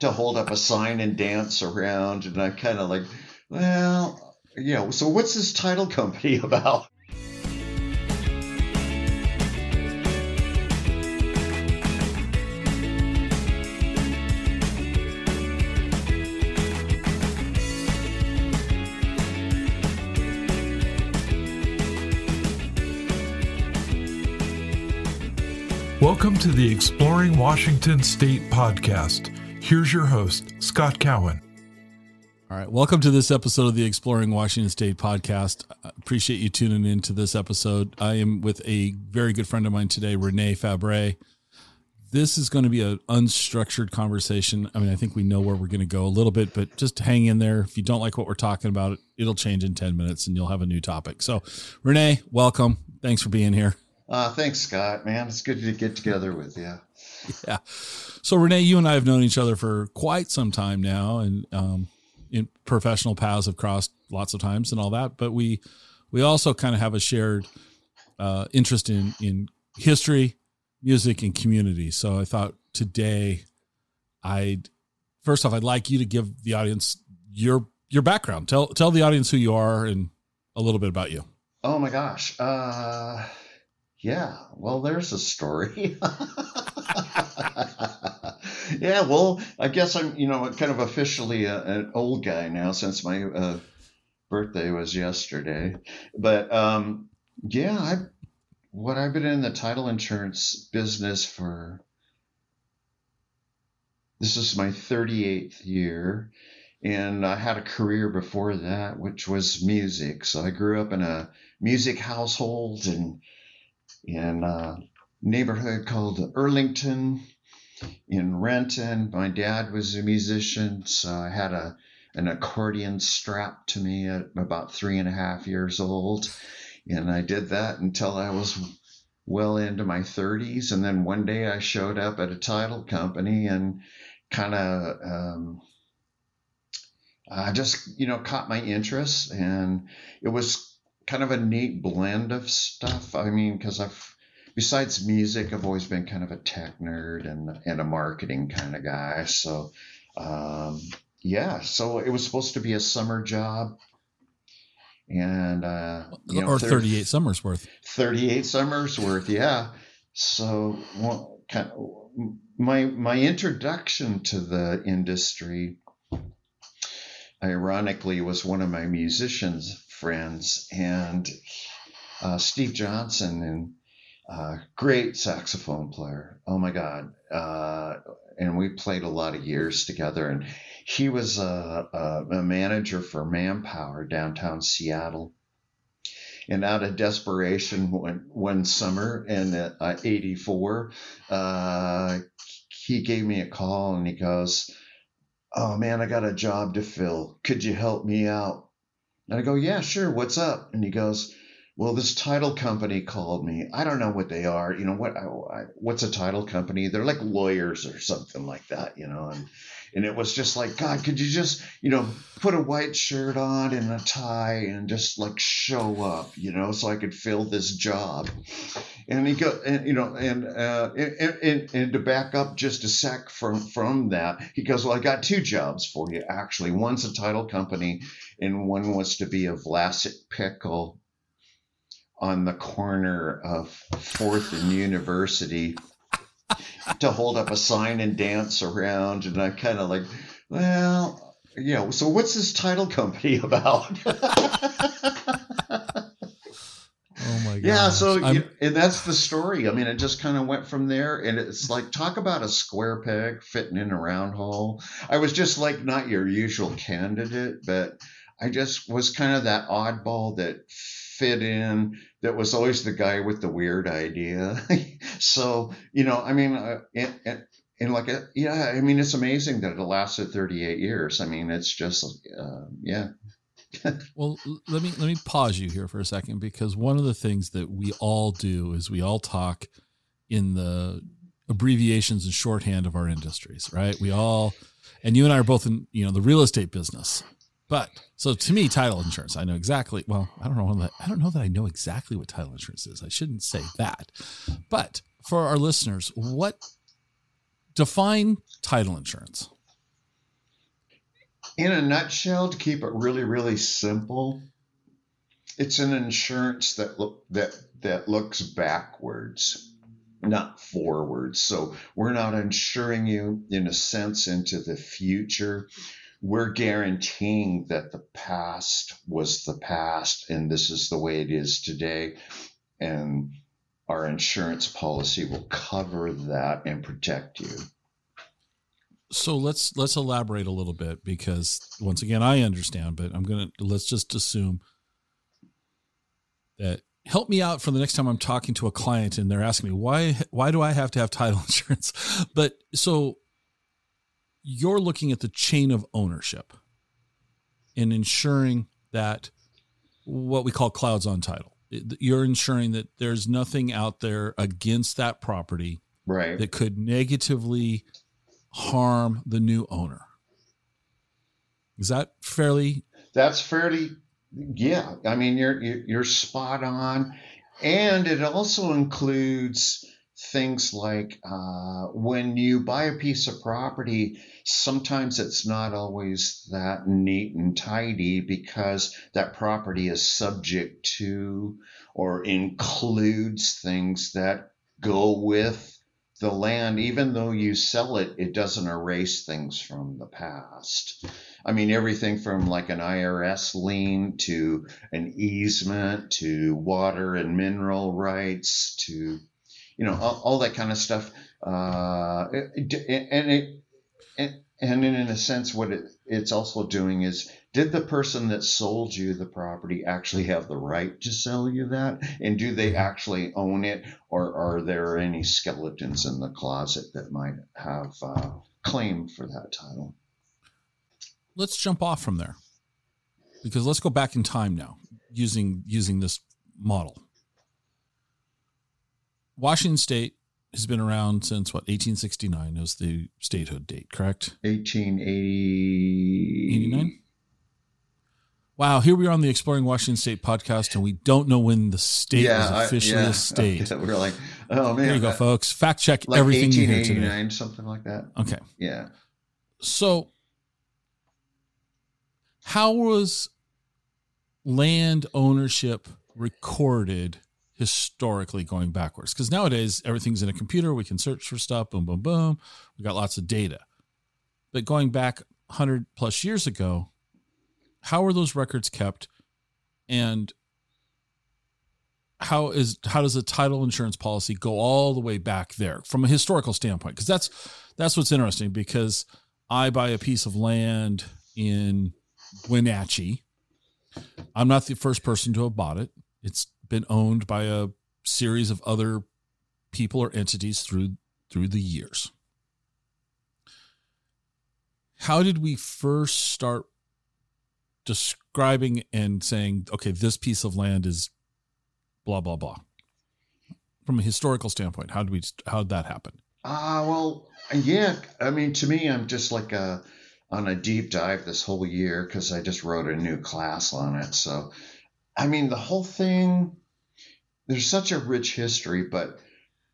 to hold up a sign and dance around. And I kind of like, well, you know, so what's this title company about? Welcome to the Exploring Washington State podcast. Here's your host, Scott Cowan. All right. Welcome to this episode of the Exploring Washington State podcast. I appreciate you tuning in to this episode. I am with a very good friend of mine today, Renee Fabre. This is going to be an unstructured conversation. I mean, I think we know where we're going to go a little bit, but just hang in there. If you don't like what we're talking about, it'll change in 10 minutes and you'll have a new topic. So, Renee, welcome. Thanks for being here. Uh, thanks, Scott. Man, it's good to get together with you. Yeah. So Renee, you and I have known each other for quite some time now, and um, in professional paths have crossed lots of times and all that. But we we also kind of have a shared uh, interest in in history, music, and community. So I thought today, I'd first off, I'd like you to give the audience your your background. Tell tell the audience who you are and a little bit about you. Oh my gosh. Uh yeah, well, there's a story. yeah, well, I guess I'm, you know, kind of officially a, an old guy now since my uh, birthday was yesterday. But um, yeah, I what I've been in the title insurance business for. This is my 38th year, and I had a career before that, which was music. So I grew up in a music household and in a neighborhood called Earlington in Renton. My dad was a musician, so I had a an accordion strapped to me at about three and a half years old. And I did that until I was well into my 30s. And then one day I showed up at a title company and kind of um, I just, you know, caught my interest. And it was kind of a neat blend of stuff. I mean, because I've besides music, I've always been kind of a tech nerd and and a marketing kind of guy. So, um, yeah. So it was supposed to be a summer job, and uh, you know, or thirty eight summers worth. Thirty eight summers worth, yeah. So, well, kind of, my my introduction to the industry ironically was one of my musicians friends, and uh, Steve Johnson, and uh, great saxophone player. Oh my God! Uh, and we played a lot of years together. And he was a, a, a manager for Manpower downtown Seattle. And out of desperation, one, one summer in uh, '84, uh, he gave me a call and he goes, "Oh man, I got a job to fill. Could you help me out?" And I go, yeah, sure. What's up? And he goes, well, this title company called me. I don't know what they are. You know what? I, I, what's a title company? They're like lawyers or something like that. You know, and and it was just like, God, could you just, you know, put a white shirt on and a tie and just like show up, you know, so I could fill this job. And he go, and you know, and uh, and, and, and to back up just a sec from from that, he goes, well, I got two jobs for you actually. One's a title company, and one was to be a Vlasic pickle on the corner of Fourth and University to hold up a sign and dance around. And I'm kind of like, well, you know, so what's this title company about? Oh my god! Yeah, so you, and that's the story. I mean, it just kind of went from there, and it's like talk about a square peg fitting in a round hole. I was just like not your usual candidate, but I just was kind of that oddball that fit in that was always the guy with the weird idea. so, you know, I mean, uh, and, and, and, like, uh, yeah, I mean, it's amazing that it lasted 38 years. I mean, it's just, uh, yeah. well, let me let me pause you here for a second because one of the things that we all do is we all talk in the abbreviations and shorthand of our industries, right? We all, and you and I are both in you know the real estate business, but so to me, title insurance, I know exactly. Well, I don't know that I don't know that I know exactly what title insurance is. I shouldn't say that. But for our listeners, what define title insurance? in a nutshell, to keep it really, really simple, it's an insurance that look that that looks backwards, not forwards. So we're not insuring you in a sense into the future. We're guaranteeing that the past was the past and this is the way it is today. And our insurance policy will cover that and protect you. So let's let's elaborate a little bit because once again I understand, but I'm gonna let's just assume that help me out for the next time I'm talking to a client and they're asking me why why do I have to have title insurance? But so you're looking at the chain of ownership and ensuring that what we call clouds on title. You're ensuring that there's nothing out there against that property right. that could negatively harm the new owner. Is that fairly? That's fairly yeah, I mean you're you're spot on, and it also includes things like uh, when you buy a piece of property, sometimes it's not always that neat and tidy because that property is subject to or includes things that go with the land, even though you sell it, it doesn't erase things from the past. I mean, everything from like an IRS lien to an easement to water and mineral rights to, you know, all, all that kind of stuff. Uh, and it, and, and in a sense, what it, it's also doing is did the person that sold you the property actually have the right to sell you that? And do they actually own it? Or are there any skeletons in the closet that might have uh, claim for that title? Let's jump off from there because let's go back in time now using using this model. Washington State has been around since what 1869 is the statehood date, correct? 1889. Wow, here we are on the Exploring Washington State podcast, and we don't know when the state yeah, was officially I, yeah. a state. we're like, oh man. There you go, folks. Fact check like everything you hear today. Something like that. Okay. Yeah. So, how was land ownership recorded historically going backwards? Because nowadays everything's in a computer. We can search for stuff. Boom, boom, boom. We got lots of data. But going back 100 plus years ago, how are those records kept and how is how does a title insurance policy go all the way back there from a historical standpoint because that's that's what's interesting because i buy a piece of land in wenatchee i'm not the first person to have bought it it's been owned by a series of other people or entities through through the years how did we first start describing and saying, okay, this piece of land is blah blah blah. From a historical standpoint, how did we how did that happen? Ah, uh, well, yeah. I mean, to me, I'm just like a on a deep dive this whole year because I just wrote a new class on it. So, I mean, the whole thing. There's such a rich history, but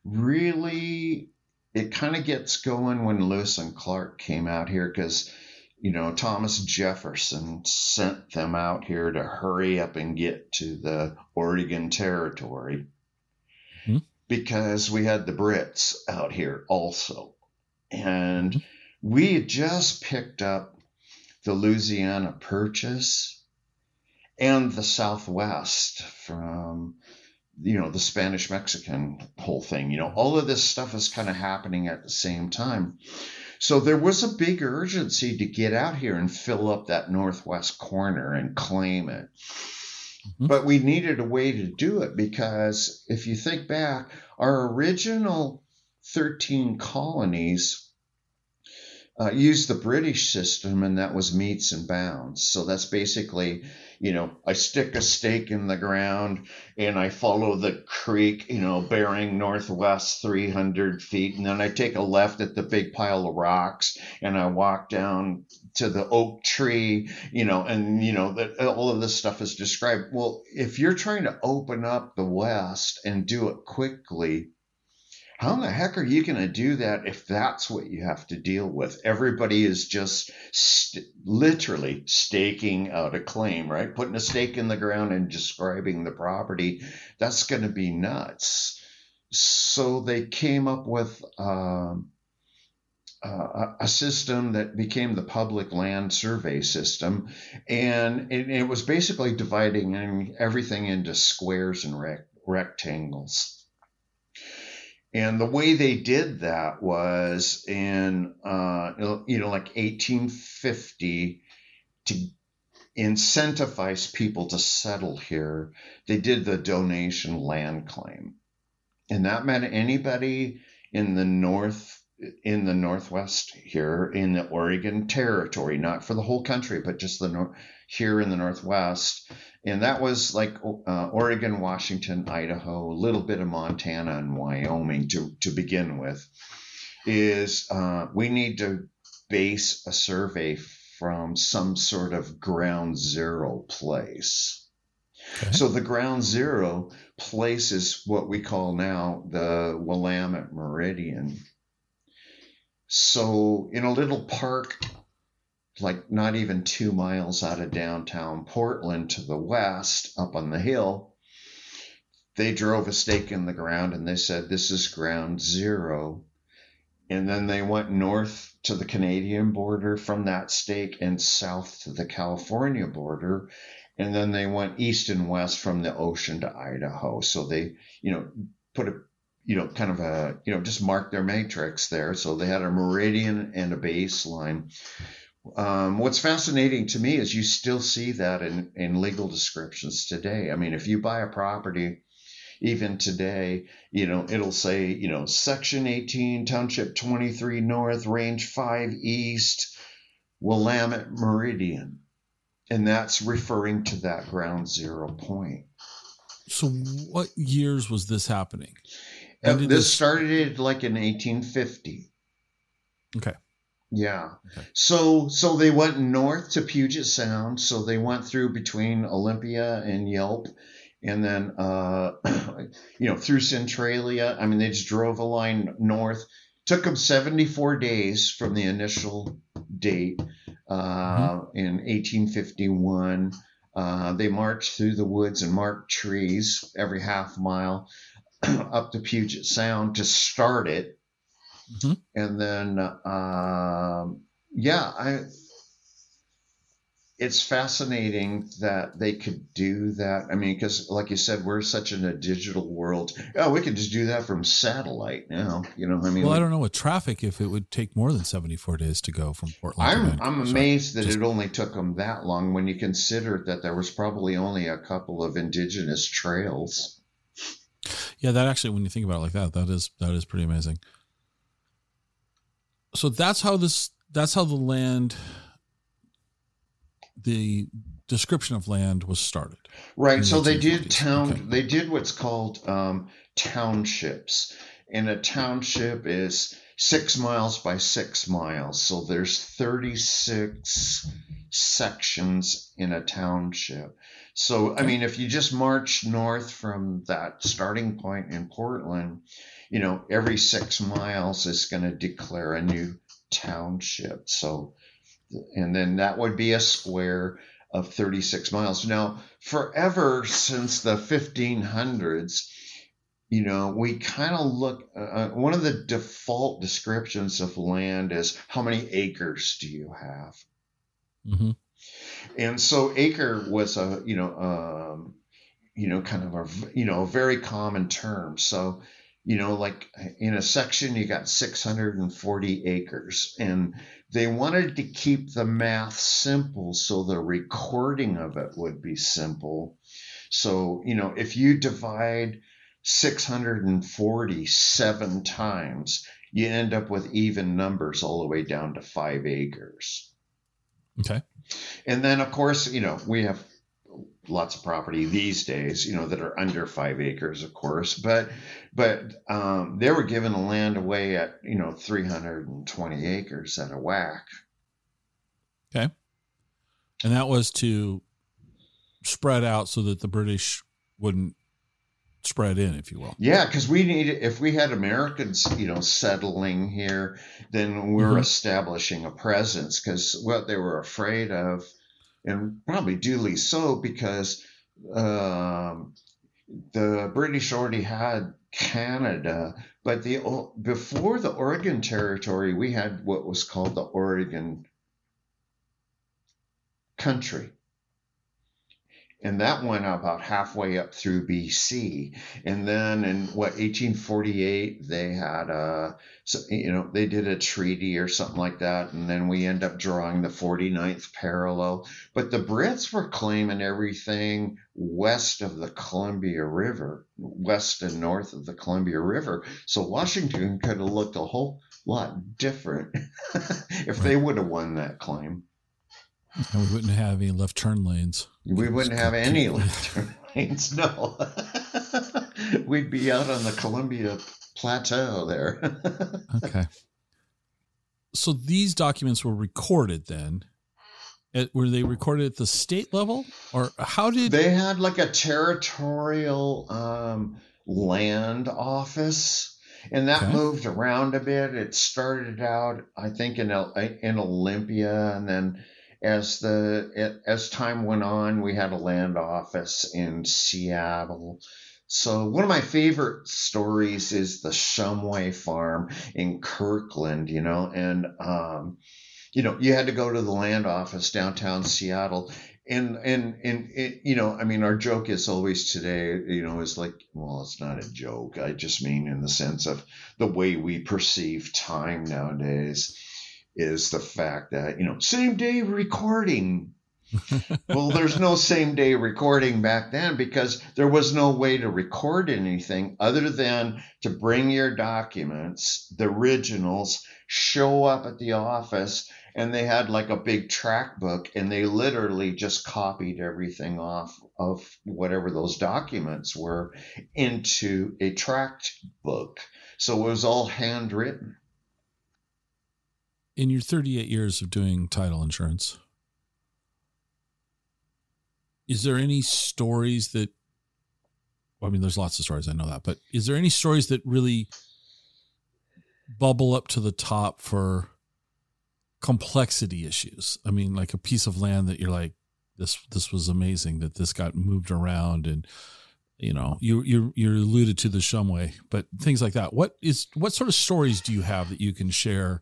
really, it kind of gets going when Lewis and Clark came out here because you know, Thomas Jefferson sent them out here to hurry up and get to the Oregon Territory mm-hmm. because we had the Brits out here also. And mm-hmm. we had just picked up the Louisiana Purchase and the Southwest from, you know, the Spanish Mexican whole thing. You know, all of this stuff is kind of happening at the same time. So there was a big urgency to get out here and fill up that northwest corner and claim it. Mm-hmm. But we needed a way to do it because if you think back, our original 13 colonies uh, used the British system, and that was meets and bounds. So that's basically you know, I stick a stake in the ground and I follow the creek, you know, bearing northwest 300 feet. And then I take a left at the big pile of rocks and I walk down to the oak tree, you know, and, you know, that all of this stuff is described. Well, if you're trying to open up the West and do it quickly, how in the heck are you going to do that if that's what you have to deal with? Everybody is just st- literally staking out a claim, right? Putting a stake in the ground and describing the property. That's going to be nuts. So they came up with um, uh, a system that became the public land survey system, and it, it was basically dividing everything into squares and rec- rectangles. And the way they did that was in, uh, you know, like 1850 to incentivize people to settle here. They did the donation land claim. And that meant anybody in the north, in the northwest here in the Oregon territory, not for the whole country, but just the north here in the northwest, and that was like uh, Oregon, Washington, Idaho, a little bit of Montana and Wyoming to to begin with. Is uh, we need to base a survey from some sort of ground zero place. Okay. So the ground zero place is what we call now the Willamette Meridian. So in a little park like not even two miles out of downtown Portland to the west, up on the hill, they drove a stake in the ground and they said, This is ground zero. And then they went north to the Canadian border from that stake and south to the California border. And then they went east and west from the ocean to Idaho. So they, you know, put a, you know, kind of a, you know, just mark their matrix there. So they had a meridian and a baseline. Um, what's fascinating to me is you still see that in, in legal descriptions today. I mean, if you buy a property, even today, you know, it'll say, you know, section 18, township 23 north, range 5 east, Willamette Meridian. And that's referring to that ground zero point. So, what years was this happening? This, this started like in 1850. Okay. Yeah. Okay. So so they went north to Puget Sound. So they went through between Olympia and Yelm, and then uh, you know through Centralia. I mean, they just drove a line north. Took them 74 days from the initial date uh, mm-hmm. in 1851. Uh, they marched through the woods and marked trees every half mile up to Puget Sound to start it Mm-hmm. And then, um, yeah, I. It's fascinating that they could do that. I mean, because like you said, we're such in a digital world. Oh, we could just do that from satellite now. You know, I mean, well, I don't know with traffic if it would take more than seventy four days to go from Portland. I'm I'm amazed that just, it only took them that long when you consider that there was probably only a couple of indigenous trails. Yeah, that actually, when you think about it like that, that is that is pretty amazing so that's how this that's how the land the description of land was started. Right so they did town okay. they did what's called um, townships. And a township is six miles by six miles. So there's 36 sections in a township. So i mean if you just march north from that starting point in portland you know, every six miles is going to declare a new township. So, and then that would be a square of 36 miles. Now, forever since the 1500s, you know, we kind of look, uh, uh, one of the default descriptions of land is how many acres do you have? Mm-hmm. And so acre was a, you know, um, you know, kind of a, you know, a very common term. So, you know, like in a section, you got 640 acres, and they wanted to keep the math simple so the recording of it would be simple. So, you know, if you divide 647 times, you end up with even numbers all the way down to five acres. Okay. And then, of course, you know, we have lots of property these days, you know, that are under five acres, of course, but but um, they were giving the land away at you know 320 acres at a whack. Okay, and that was to spread out so that the British wouldn't spread in, if you will. Yeah, because we need if we had Americans, you know, settling here, then we're Mhm. establishing a presence. Because what they were afraid of, and probably duly so, because um, the British already had Canada, but the before the Oregon Territory, we had what was called the Oregon Country. And that went about halfway up through BC. And then in what 1848, they had a, so, you know, they did a treaty or something like that. And then we end up drawing the 49th parallel. But the Brits were claiming everything west of the Columbia River, west and north of the Columbia River. So Washington could have looked a whole lot different if they would have won that claim. And we wouldn't have any left turn lanes. We wouldn't have any left turn lanes. No, we'd be out on the Columbia Plateau there. Okay. So these documents were recorded then. At, were they recorded at the state level, or how did? they had like a territorial um, land office, and that Okay. moved around a bit. It started out, I think, in in Olympia, and then as the as time went on, we had a land office in Seattle. So one of my favorite stories is the Shumway Farm in Kirkland, you know, and um, you know, you had to go to the land office downtown Seattle. And, and, and, it, you know, I mean, our joke is always today, you know, is like, well, it's not a joke. I just mean in the sense of the way we perceive time nowadays is the fact that, you know, same day recording. well, there's no same day recording back then because there was no way to record anything other than to bring your documents, the originals, show up at the office, and they had like a big tract book, and they literally just copied everything off of whatever those documents were into a tract book. So it was all handwritten. In your 38 years of doing title insurance, is there any stories that? I mean, there's lots of stories. I know that, but is there any stories that really bubble up to the top for complexity issues? I mean, like a piece of land that you're like, this this was amazing that this got moved around and you know you you you alluded to the Shumway, but things like that. What is what sort of stories do you have that you can share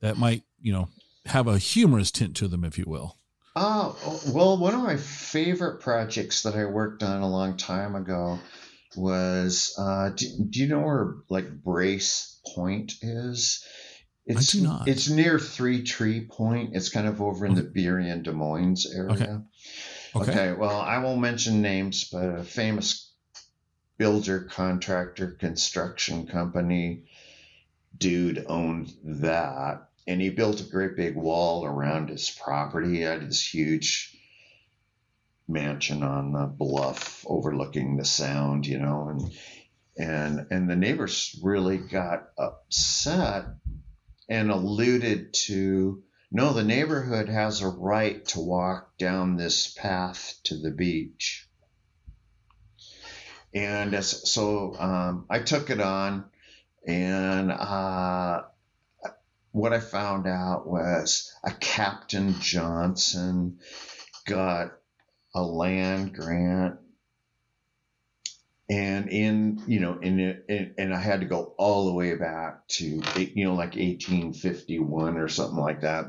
that might you know have a humorous tint to them, if you will? Oh, well, one of my favorite projects that I worked on a long time ago was uh, do, do you know where like Brace Point is? It's, do not. It's near Three Tree Point. It's kind of over in the Burien Des Moines area. Okay. Okay, well, I won't mention names, but a famous builder, contractor, construction company dude owned that. And he built a great big wall around his property. He had this huge mansion on the bluff overlooking the sound, you know, and and and the neighbors really got upset and alluded to no, the neighborhood has a right to walk down this path to the beach. And so um, I took it on, and uh, what I found out was a Captain Johnson got a land grant. And in you know in and I had to go all the way back to you know like 1851 or something like that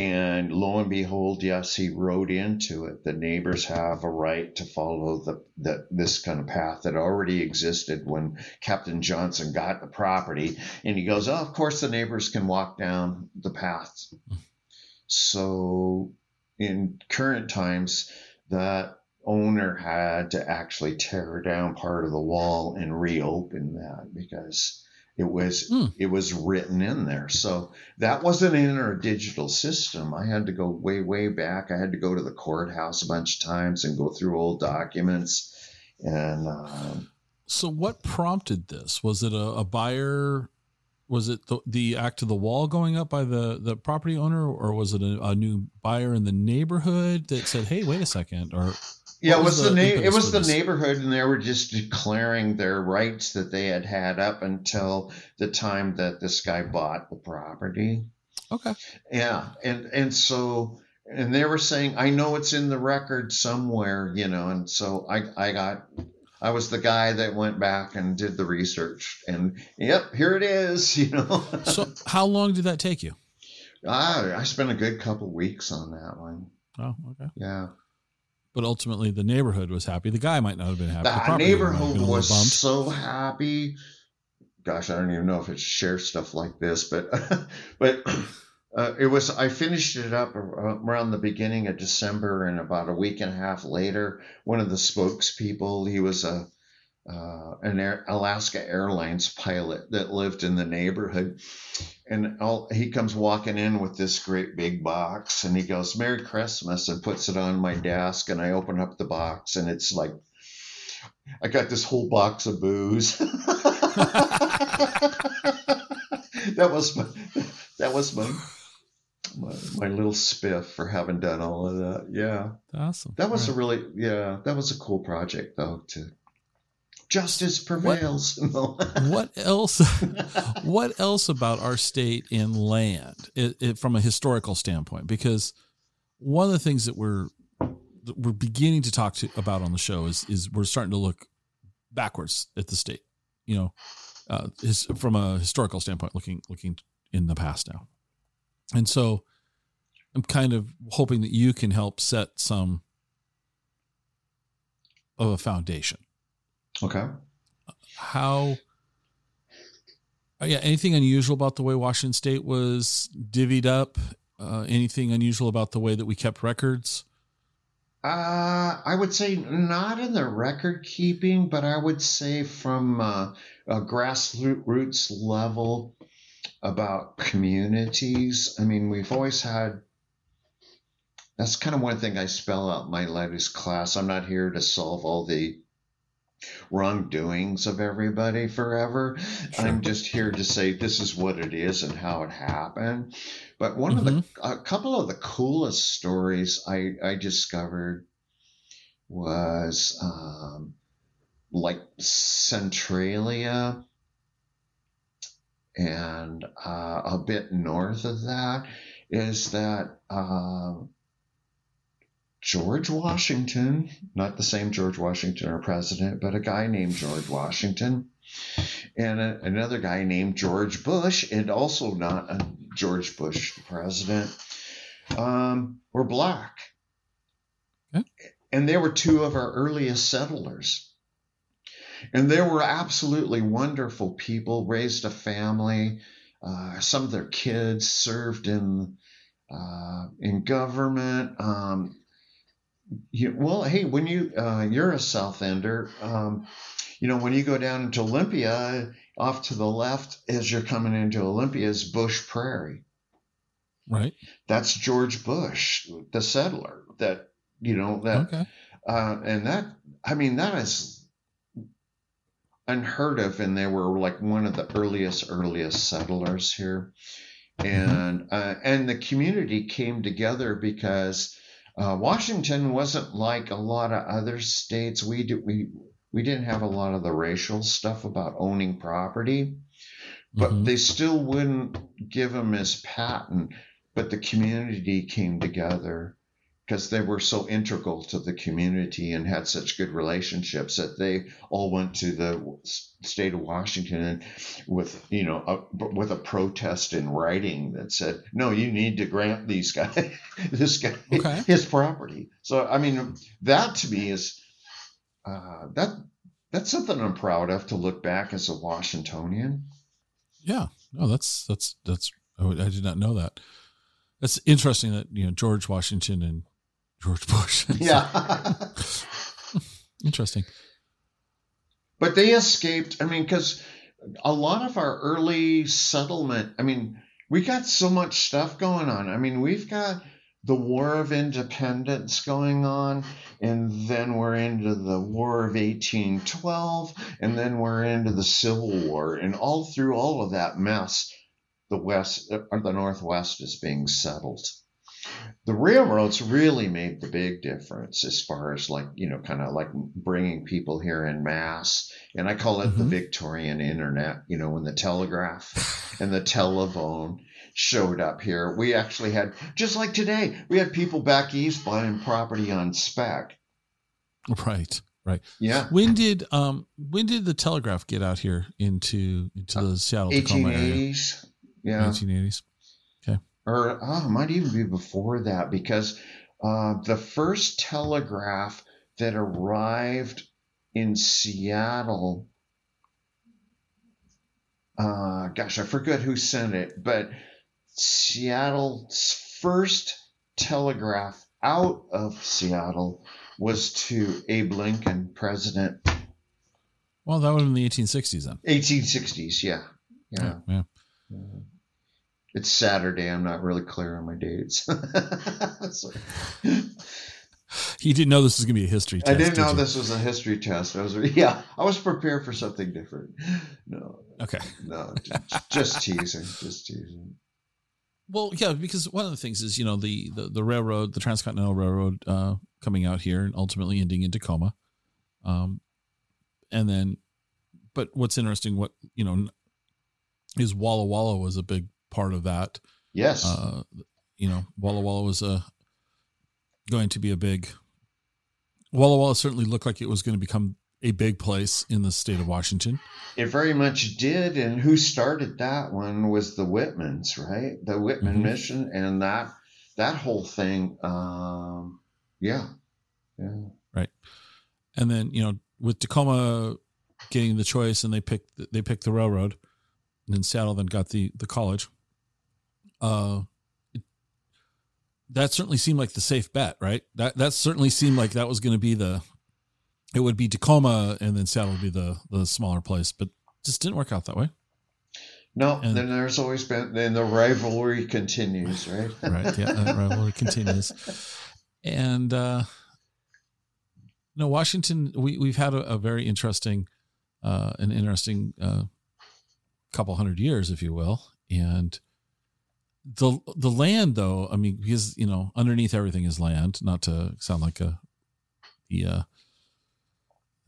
and lo and behold, yes, he wrote into it. The neighbors have a right to follow the, the this kind of path that already existed when Captain Johnson got the property. And he goes, Oh, of course the neighbors can walk down the path. So in current times, that owner had to actually tear down part of the wall and reopen that because it was Hmm. it was written in there. So that wasn't in our digital system. I had to go way, way back. I had to go to the courthouse a bunch of times and go through old documents. And um, So, what prompted this? Was it a, a buyer? Was it the, the act of the wall going up by the, the property owner, or was it a, a new buyer in the neighborhood that said, "Hey, wait a second, or Yeah, it was was the, the na- it was the this? neighborhood, and they were just declaring their rights that they had had up until the time that this guy bought the property. Okay. Yeah, and and so and they were saying, I know it's in the record somewhere, you know, and so I I got. I was the guy that went back and did the research, and yep, here it is. You know, So how long did that take you? I, I spent a good couple weeks on that one. Oh, okay. Yeah, But ultimately, the neighborhood was happy. The guy might not have been happy. the property owner might have neighborhood been a little was so happy. Gosh, I don't even know if it shares stuff like this, but but uh, it was. I finished it up around the beginning of December, and about a week and a half later, one of the spokespeople, he was a uh, an Air, Alaska Airlines pilot that lived in the neighborhood, and all, he comes walking in with this great big box, and he goes, "Merry Christmas," and puts it on my desk, and I open up the box, and it's like I got this whole box of booze. that was my that was my, my my little spiff for having done all of that. Yeah, Awesome. that was All a really yeah that was a cool project though. To justice prevails. Right. what else? what else about our state in land it, it, from a historical standpoint? Because one of the things that we're that we're beginning to talk to, about on the show is is we're starting to look backwards at the state. You know, uh, his, from a historical standpoint, looking looking in the past now, and so I'm kind of hoping that you can help set some of a foundation. Okay. How? Yeah, anything unusual about the way Washington State was divvied up? Uh, anything unusual about the way that we kept records? Uh, I would say not in the record keeping, but I would say from uh, a grassroots level about communities. I mean, we've always had. That's kind of one thing I spell out in my latest class. I'm not here to solve all the wrongdoings of everybody forever. I'm just here to say this is what it is and how it happened. But one of the a couple of the coolest stories I, I discovered was um, like Centralia and uh, a bit north of that is that uh, George Washington, not the same George Washington, our president, but a guy named George Washington, and a, another guy named George Bush, and also not a George Bush the president, um, were black. And they were two of our earliest settlers. And they were absolutely wonderful people, raised a family. Uh, some of their kids served in uh, in government. Um, you, well, hey, when you uh, you're a South Ender, um, you know when you go down into Olympia, off to the left as you're coming into Olympia is Bush Prairie. Right. That's George Bush, the settler. That you know that, Okay. uh, and that I mean that is unheard of, and they were like one of the earliest earliest settlers here, and uh, and the community came together because uh, Washington wasn't like a lot of other states. We do, we we didn't have a lot of the racial stuff about owning property, but Mhm. they still wouldn't give him his patent. But the community came together because they were so integral to the community and had such good relationships that they all went to the state of Washington and with you know a, with a protest in writing that said no you need to grant these guys this guy Okay. his property so I mean that to me is uh, that that's something I'm proud of to look back as a Washingtonian Yeah. No, that's that's that's. I did not know that. That's interesting that you know George Washington and George Bush. yeah interesting. But they escaped. I mean, because a lot of our early settlement, I mean, we got so much stuff going on. I mean, we've got the War of Independence going on, and then we're into the War of 1812, and then we're into the Civil War. And all through all of that mess, the West or the Northwest is being settled. The railroads really made the big difference as far as like you know kind of like bringing people here in mass and i call it the Mhm. victorian internet you know when the telegraph and the telephone showed up here we actually had just like today we had people back east buying property on spec Right. Right. yeah When did um when did the telegraph get out here into into the Seattle Tacoma area? 1880s yeah 1980s. Or oh, it might even be before that because uh, the first telegraph that arrived in Seattle, uh, gosh, I forget who sent it, but Seattle's first telegraph out of Seattle was to Abe Lincoln, president, Well, that have been the 1860s then. 1860s. Yeah, yeah. yeah. It's Saturday. I'm not really clear on my dates. So- You didn't know this was going to be a history test. I didn't did know you? this was a history test. I was yeah, I was prepared for something different. No, Okay. no, just, just teasing, just teasing. Well, yeah, because one of the things is, you know, the the, the railroad, the Transcontinental Railroad uh, coming out here and ultimately ending in Tacoma. Um, and then, but what's interesting, what, you know, is Walla Walla was a big part of that. Yes, Uh, you know, Walla Walla was a, going to be a big, Walla Walla certainly looked like it was going to become a big place in the state of Washington. it very much did. And who started that one was the Whitmans, right? The Whitman Mhm. mission, and that that whole thing. Um, yeah, yeah. Right. And then you know with Tacoma getting the choice and they picked they picked the railroad and then Seattle then got the the college uh it, that certainly seemed like the safe bet right that that certainly seemed like that was going to be the it would be Tacoma and then Seattle would be the the smaller place but just didn't work out that way No, And- then there's always been. Then the rivalry continues, right? right yeah that rivalry continues and uh no washington we, we've had a, a very interesting uh an interesting uh couple hundred years if you will and the the land though i mean because you know underneath everything is land not to sound like a the uh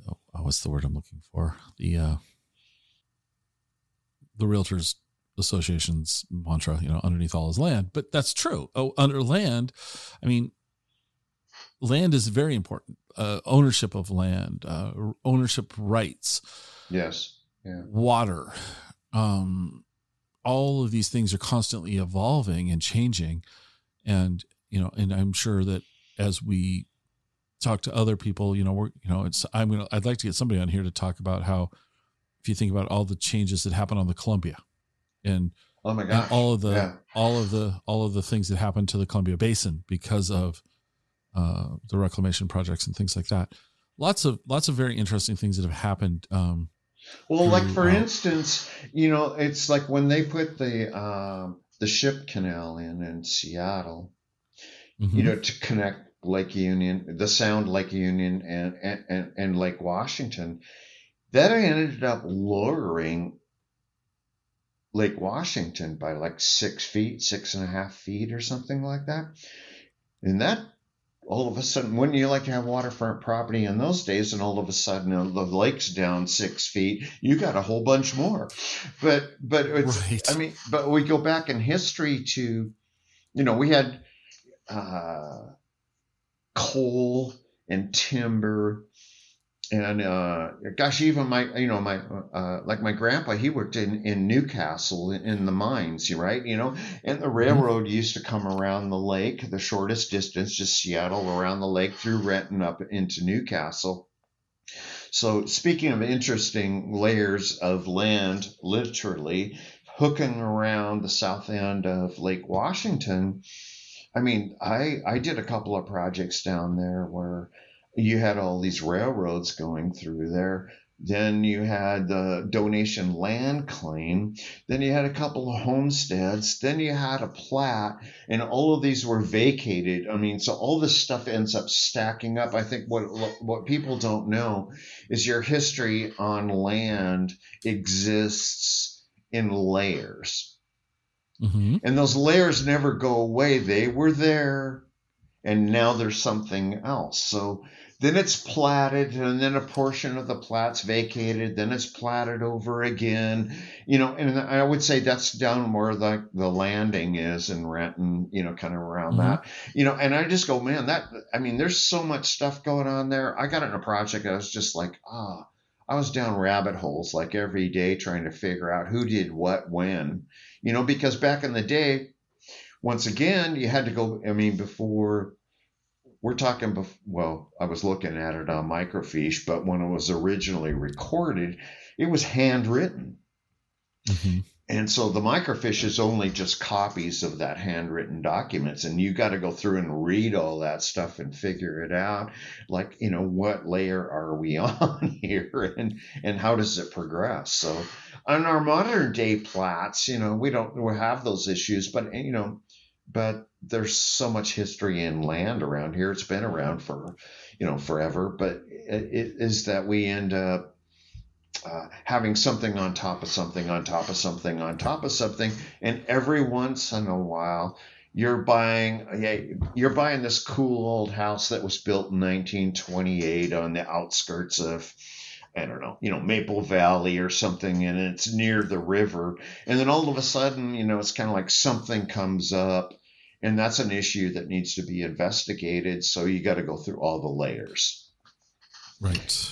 oh, what's the word i'm looking for the uh the realtors association's mantra, you know, underneath all is land. But that's true. Oh, under land, I mean, land is very important. Uh, ownership of land, uh, ownership rights, Yes. Yeah. water, um, all of these things are constantly evolving and changing. And, you know, and I'm sure that as we talk to other people, you know, we're, you know, it's, I'm going to, I'd like to get somebody on here to talk about how, if you think about all the changes that happen on the Columbia and, Oh my god all of the yeah. all of the all of the things that happened to the Columbia Basin because of uh, the reclamation projects and things like that. Lots of lots of very interesting things that have happened. Um, Well, like for uh, instance, you know, it's like when they put the um, the ship canal in in Seattle, mhm. you know, to connect Lake Union, the Sound Lake Union, and and and, and Lake Washington, that ended up lowering Lake Washington by like six feet, six and a half feet, or something like that, and that. All of a sudden, wouldn't you like to have waterfront property in those days? And all of a sudden, uh, the lake's down six feet. You got a whole bunch more, but but it's. Right. I mean, but we go back in history to, you know, we had uh, coal and timber and uh, gosh, even my, you know, my, uh, like my grandpa, he worked in, in Newcastle in, in the mines, right? You know, and the railroad used to come around the lake, the shortest distance, just Seattle around the lake through Renton up into Newcastle. So, speaking of interesting layers of land, literally hooking around the south end of Lake Washington, I mean, I I did a couple of projects down there where you had all these railroads going through there. Then you had the donation land claim. Then you had a couple of homesteads. Then you had a plat, and all of these were vacated. I mean, so all this stuff ends up stacking up. I think what what people don't know is your history on land exists in layers. Mm-hmm. And those layers never go away. They were there and now there's something else. So then it's platted, and then a portion of the plat's vacated, then it's platted over again. You know, and I would say that's down where the, the landing is in Renton, you know, kind of around Mhm. that. You know, and I just go, man, that I mean, there's so much stuff going on there. I got in a project, I was just like, ah, I was down rabbit holes like every day trying to figure out who did what when. You know, because back in the day, once again, you had to go, I mean, before we're talking, bef- well, I was looking at it on microfiche, but when it was originally recorded, it was handwritten. Mm-hmm. And so the microfiche is only just copies of that handwritten documents, and you got to go through and read all that stuff and figure it out. Like, you know, what layer are we on here, and and how does it progress? So, on our modern day plats, you know, we don't we have those issues, but you know, but there's so much history in land around here. It's been around for, you know, forever. But it, it is that we end up uh, having something on top of something on top of something on top of something, and every once in a while you're buying yeah, you're buying this cool old house that was built in 1928 on the outskirts of I don't know, you know, Maple Valley or something, and it's near the river, and then all of a sudden, you know, it's kind of like something comes up, and that's an issue that needs to be investigated. So you got to go through all the layers Right.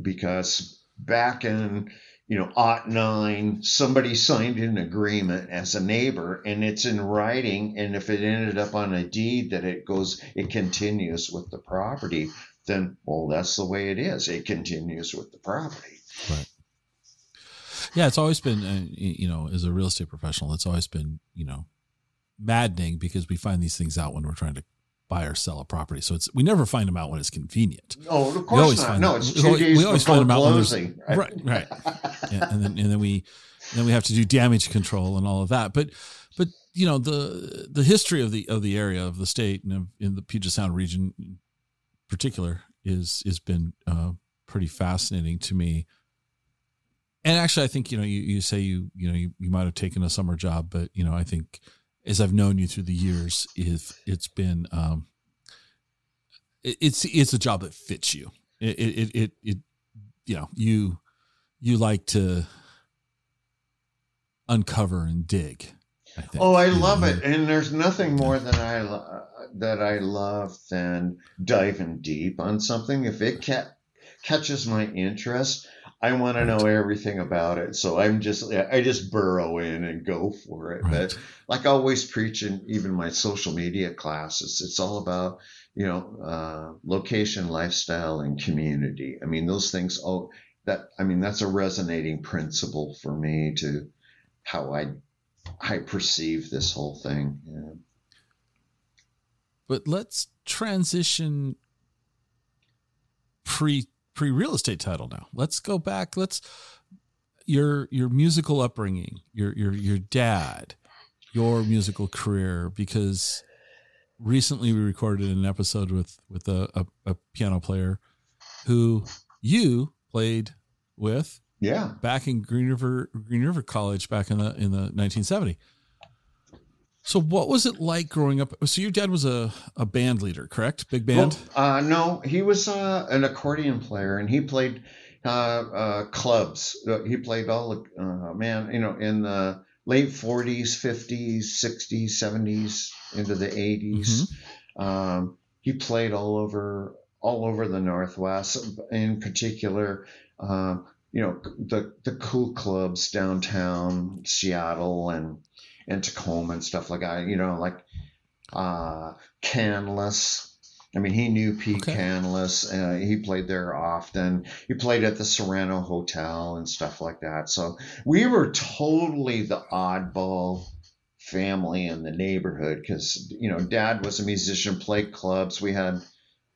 because back in you know aught nine somebody signed an agreement as a neighbor and it's in writing and if it ended up on a deed that it goes it continues with the property then well that's the way it is it continues with the property Right Yeah, it's always been, uh, you know, as a real estate professional, it's always been, you know, maddening because we find these things out when we're trying to buy or sell a property. So it's we never find them out when it's convenient. oh of We course not find no it's we two always- days we always find them out when closing right, right. Yeah, and then and then we then we have to do damage control and all of that. But but you know the the history of the of the area of the state and of, in the Puget Sound region in particular is has been uh, pretty fascinating to me. And actually, I think you know you, you say you you know you, you might have taken a summer job, but you know I think as I've known you through the years, if it's been um, it, it's it's a job that fits you. It it it, it, you know you you like to uncover and dig. I think. Oh, I love it, and there's nothing more than I lo- that I love than diving deep on something. If it ca- catches my interest, I want to know everything about it. So I'm just I just burrow in and go for it. Right. But like I always preach in even my social media classes, it's all about you know uh, location, lifestyle, and community. I mean those things. Oh, that I mean that's a resonating principle for me to how I I perceive this whole thing. Yeah. But let's transition pre pre real estate title now. Let's go back. Let's your your musical upbringing, your your your dad, your musical career, because recently we recorded an episode with with a, a, a piano player who you played with Yeah. back in Green River Green River College back in the in the 1970. So what was it like growing up? So your dad was a, a band leader, correct? Big band. Well, uh, no, he was uh, an accordion player, and he played uh, uh, clubs. Uh, He played all the uh, man, you know, in the late '40s, '50s, '60s, '70s, into the '80s. Um, he played all over all over the Northwest, in particular. Um, you know the the cool clubs downtown Seattle and and Tacoma and stuff like that. You know, like uh, Canlis. I mean, he knew Pete Okay. Canlis. Uh, he played there often. He played at the Sorrento Hotel and stuff like that. So we were totally the oddball family in the neighborhood because you know Dad was a musician, played clubs. We had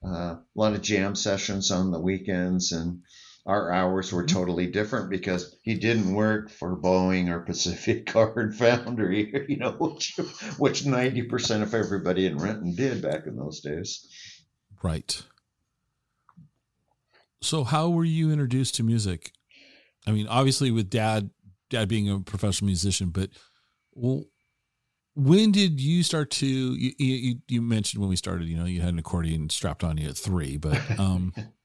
uh, a lot of jam sessions on the weekends and our hours were totally different because he didn't work for Boeing or Pacific Car and Foundry, you know, which which ninety percent of everybody in Renton did back in those days. Right. So how were you introduced to music? I mean, obviously with dad, dad being a professional musician, but well, when did you start to you, you, you mentioned when we started you know you had an accordion strapped on you at three but um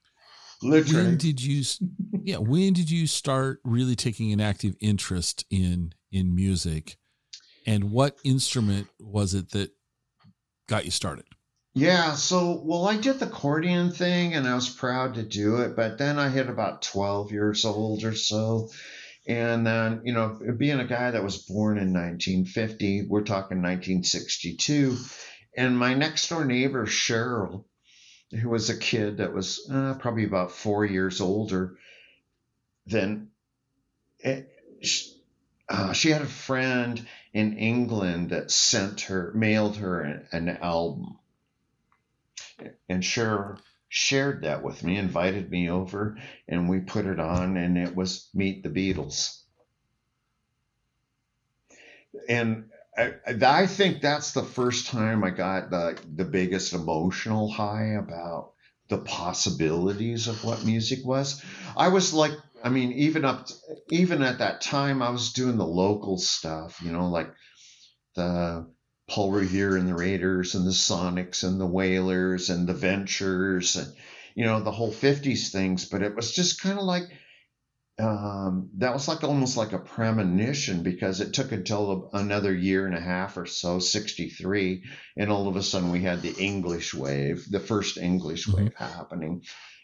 Literally. when did you yeah when did you start really taking an active interest in in music and what instrument was it that got you started Yeah, so well, I did the accordion thing and I was proud to do it, but then I hit about 12 years old or so. And then, you know, being a guy that was born in 1950, we're talking 1962. And my next door neighbor, Cheryl, who was a kid that was uh, probably about four years older than it, uh, she had a friend in England that sent her, mailed her an, album and Cher shared that with me, invited me over, and we put it on, and it was Meet the Beatles. And I, I think that's the first time I got the, the biggest emotional high about the possibilities of what music was. I was like, I mean, even up, even at that time, I was doing the local stuff, you know, like the Paul Revere and the Raiders and the Sonics and the Wailers and the Ventures and you know the whole 50s things but it was just kind of like um, that was like almost like a premonition because it took until another year and a half or so 63 and all of a sudden we had the English wave the first English Mhm. wave happening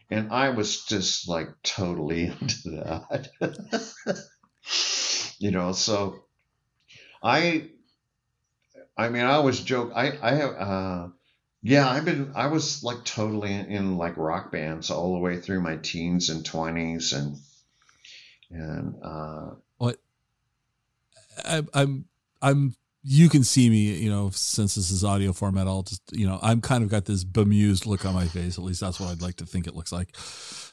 and I was just like totally into that you know so I I mean, I always joke. I I have uh, yeah. I've been I was like totally in, in like rock bands all the way through my teens and twenties and and uh, I, I'm I'm you can see me you know since this is audio format I'll just you know I'm kind of got this bemused look on my face. At least that's what I'd like to think it looks like.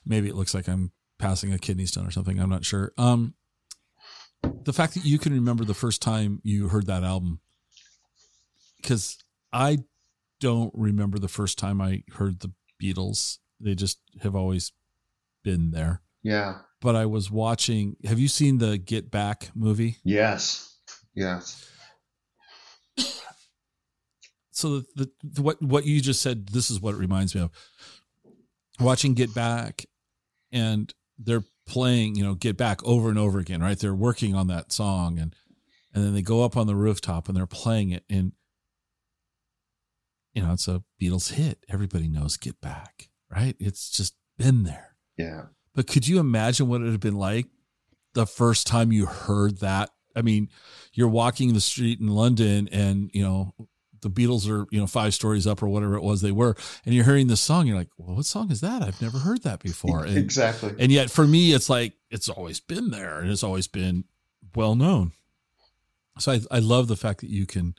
Maybe it looks like I'm passing a kidney stone or something. I'm not sure. Um the fact that you can remember the first time you heard that album because I don't remember the first time I heard the Beatles. They just have always been there yeah, but I was watching have you seen the Get Back movie? Yes, yes, so the, the, the what what you just said this is what it reminds me of. Watching get back and they're playing you know get back over and over again right? They're working on that song and and then they go up on the rooftop and they're playing it and you know it's a beatles hit. Everybody knows get back right? It's just been there. Yeah. But could you imagine what it would have been like the first time you heard that? I mean, you're walking the street in London and, you know, the Beatles are, you know, five stories up or whatever it was they were, and you're hearing this song. You're like, well, what song is that? I've never heard that before. And, exactly. and yet for me, it's like, it's always been there and it's always been well known. So I, I love the fact that you can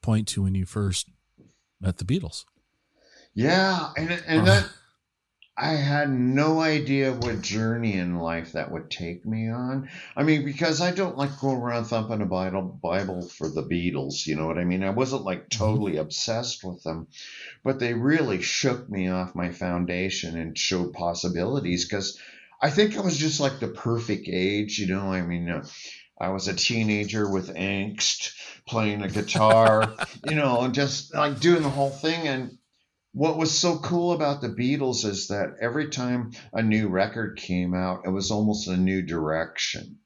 point to when you first met the Beatles. Yeah, and and uh-huh. that I had no idea what journey in life that would take me on. I mean, because I don't like going around thumping a Bible Bible for the Beatles, you know what I mean? I wasn't like totally obsessed with them, but they really shook me off my foundation and showed possibilities because I think I was just like the perfect age, you know. I mean, uh, I was a teenager with angst, playing a guitar, you know, and just like doing the whole thing and what was so cool about the Beatles is that every time a new record came out, it was almost a new direction.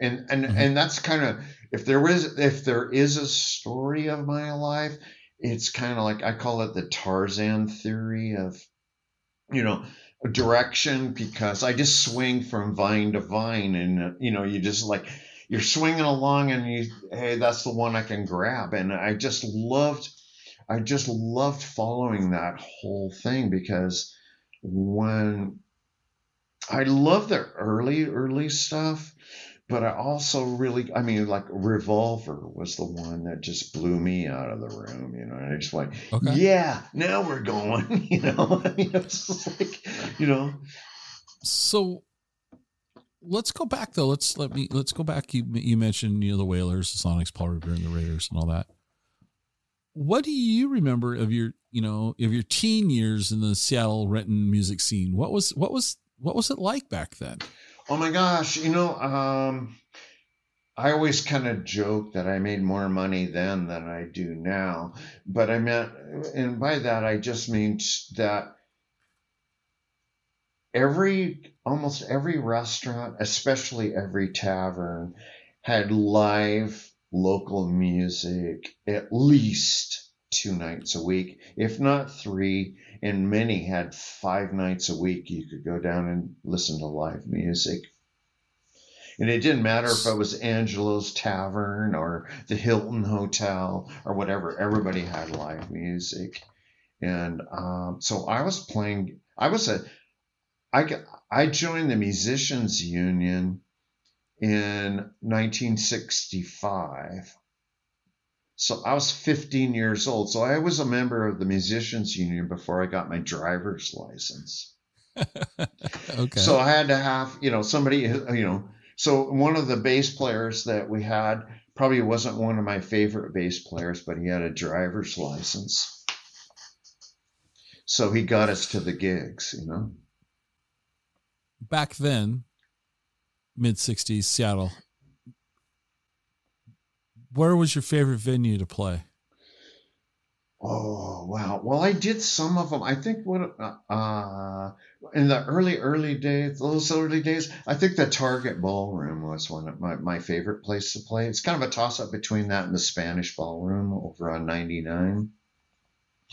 And and Mhm. and that's kind of if there was if there is a story of my life, it's kind of like I call it the Tarzan theory of you know direction because I just swing from vine to vine and you know you just like you're swinging along and you hey that's the one I can grab and I just loved I just loved following that whole thing because when I love the early, early stuff, but I also really, I mean, like Revolver was the one that just blew me out of the room, you know, and I just went, Okay. yeah, now we're going, you know, I mean, it's just like, you know, So let's go back though. Let's let me let's go back. You you mentioned you know the Wailers, the Sonics, Paul Revere, and the Raiders, and all that. What do you remember of your you know of your teen years in the Seattle Renton music scene? What was what was what was it like back then? Oh my gosh, you know, um, I always kind of joke that I made more money then than I do now, but I meant, and by that I just mean that every almost every restaurant, especially every tavern, had live local music at least two nights a week, if not three, and many had five nights a week. You could go down and listen to live music. And it didn't matter if it was Angelo's Tavern or the Hilton Hotel or whatever, everybody had live music. And um, so I was playing, I was a, I, I joined the Musicians Union in 1965. So I was 15 years old. So I was a member of the Musicians Union before I got my driver's license. okay. So I had to have, you know, somebody, you know, so one of the bass players that we had probably wasn't one of my favorite bass players, but he had a driver's license. So he got us to the gigs, you know. Back then, mid 60s, Seattle, where was your favorite venue to play? Oh wow! Well, I did some of them. I think what uh, in the early early days, those early days, I think the Target Ballroom was one of my, my favorite place to play. It's kind of a toss up between that and the Spanish Ballroom over on ninety nine.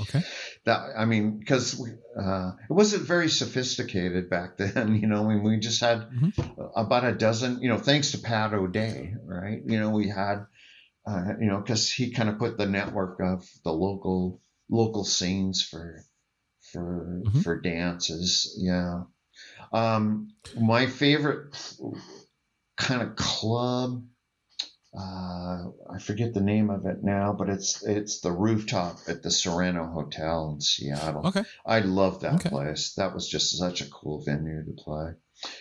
Okay. That I mean, because uh, it wasn't very sophisticated back then. You know, I mean, we just had mm-hmm. about a dozen. You know, thanks to Pat O'Day, right? You know, we had uh, you know, because he kind of put the network of the local local scenes for for mm-hmm. for dances. Yeah. Um, my favorite kind of club. Uh, I forget the name of it now, but it's it's the rooftop at the Sorrento Hotel in Seattle. Okay, I love that okay. place. That was just such a cool venue to play.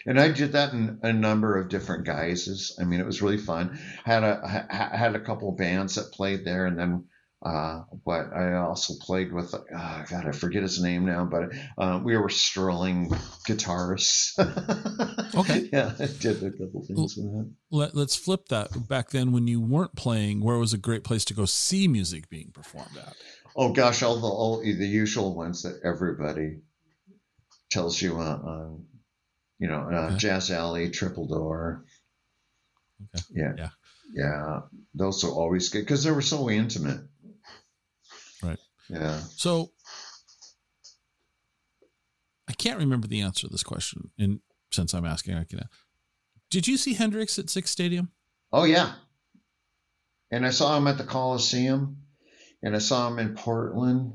And I did that in a number of different guises. I mean, it was really fun. Had a had a couple bands that played there, and then uh, but I also played with oh God, I forget his name now, but uh, we were strolling guitarists. okay, yeah, I did a couple things well, with that. Let, let's flip that. Back then, when you weren't playing, where was a great place to go see music being performed at? Oh gosh, all the all the usual ones that everybody tells you on, on you know, uh, okay. Jazz Alley, Triple Door. Okay. Yeah. Yeah. Yeah. Those are always good because they were so intimate. Yeah. So I can't remember the answer to this question. And since I'm asking, I can. Did you see Hendrix at Sick's Stadium? Oh yeah. And I saw him at the Coliseum, and I saw him in Portland,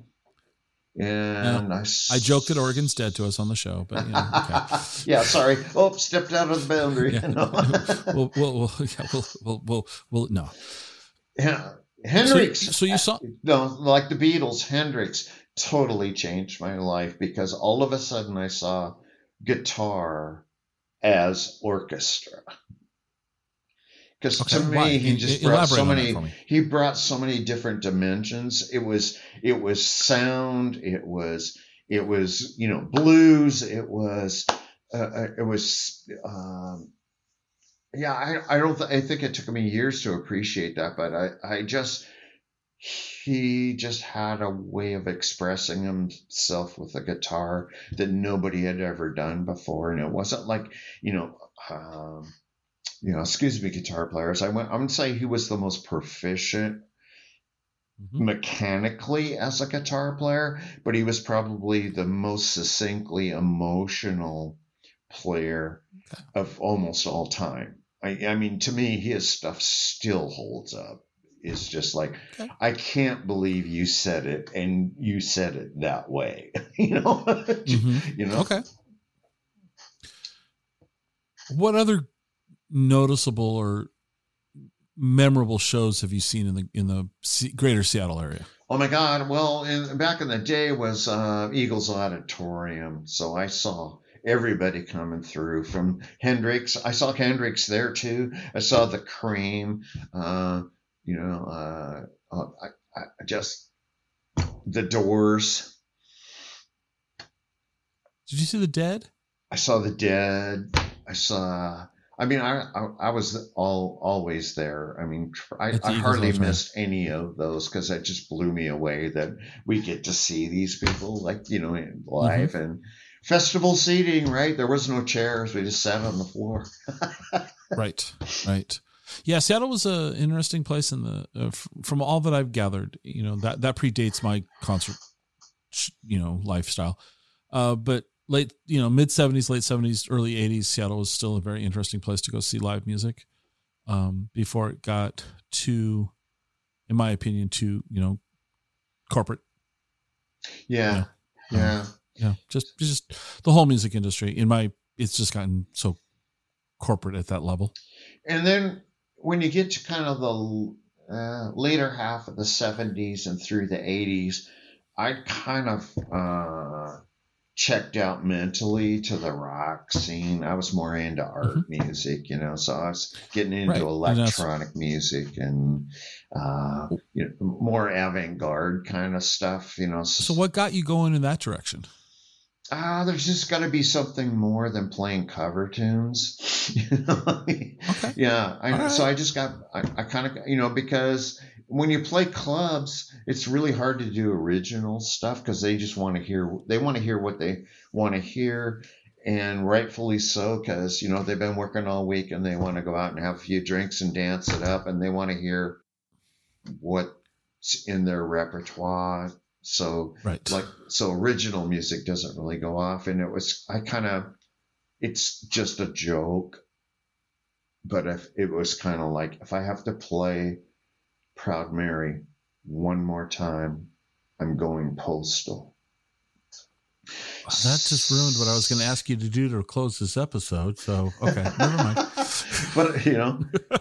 and I, I joked that Oregon's dead to us on the show, but you know, okay. yeah, sorry. Oh, stepped out of the boundary. Yeah. No. we'll, we'll, we'll, yeah, we'll, we'll, we'll, we'll, no. Yeah, Hendrix. So, so, you saw no, like the Beatles. Hendrix totally changed my life because all of a sudden I saw guitar as orchestra because okay, to me why? he just brought so many he brought so many different dimensions it was it was sound it was it was you know blues it was uh, uh it was um, yeah i i don't th- i think it took me years to appreciate that but i i just he just had a way of expressing himself with a guitar that nobody had ever done before and it wasn't like you know um, you know, excuse me, guitar players. I went. I'm gonna say he was the most proficient mm-hmm. mechanically as a guitar player, but he was probably the most succinctly emotional player okay. of almost all time. I, I mean, to me, his stuff still holds up. It's just like okay. I can't believe you said it, and you said it that way. you know, mm-hmm. you know. Okay. What other noticeable or memorable shows have you seen in the in the greater Seattle area? Oh my God! Well, in, back in the day was uh, Eagles Auditorium, so I saw everybody coming through from Hendrix. I saw Hendrix there too. I saw the Cream. Uh, you know, uh, uh I, I just the Doors. Did you see the Dead? I saw the Dead. I saw I mean, I, I, I was all always there. I mean, I, I hardly missed any of those because it just blew me away that we get to see these people like you know in live Mm-hmm. and festival seating. Right, there was no chairs; we just sat on the floor. right right yeah seattle was a interesting place in the uh, f- from all that i've gathered you know that that predates my concert you know lifestyle uh but late you know mid 70s late 70s early 80s seattle was still a very interesting place to go see live music um before it got too in my opinion too you know corporate Yeah, Yeah. yeah. Yeah just just the whole music industry in my it's just gotten so corporate at that level And then when you get to kind of the uh, later half of the 70s and through the 80s, I kind of uh, checked out mentally to the rock scene. I was more into art music, you know, so I was getting into Mm-hmm. Right, and electronic music and uh, you know, more avant garde kind of stuff, you know. so what got you going in that direction Ah, there's just got to be something more than playing cover tunes. you know? Okay. Yeah. I, right. So I just got, I, I kind of, you know, because when you play clubs, it's really hard to do original stuff because they just want to hear, they want to hear what they want to hear. And rightfully so, because, you know, they've been working all week and they want to go out and have a few drinks and dance it up and they want to hear what's in their repertoire. So, right. like so original music doesn't really go off and it was i kind of it's just a joke. But if it was kind of like if i have to play proud mary one more time i'm going postal That just ruined what I was going to ask you to do to close this episode. So, okay, never mind. but you know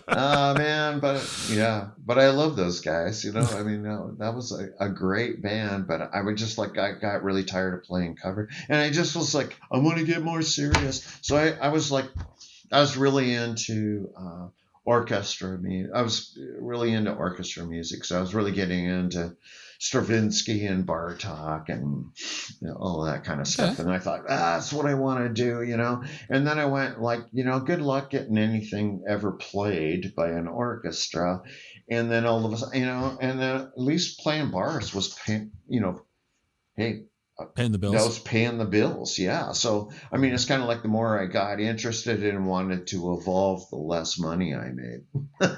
uh man but yeah but i love those guys you know i mean that, that was a, a great band but i would just like i got really tired of playing cover and i just was like i want to get more serious so i i was like i was really into uh orchestra music i was really into orchestra music so i was really getting into stravinsky and bartok and you know, all that kind of stuff Okay. and i thought ah, that's what i want to do you know and then I went like, you know, good luck getting anything ever played by an orchestra. And then all of a sudden, you know, and then at least playing bars was, pay, you know, hey, Paying the bills. that was paying the bills. Yeah. So, I mean, it's kind of like the more I got interested and wanted to evolve, the less money I made.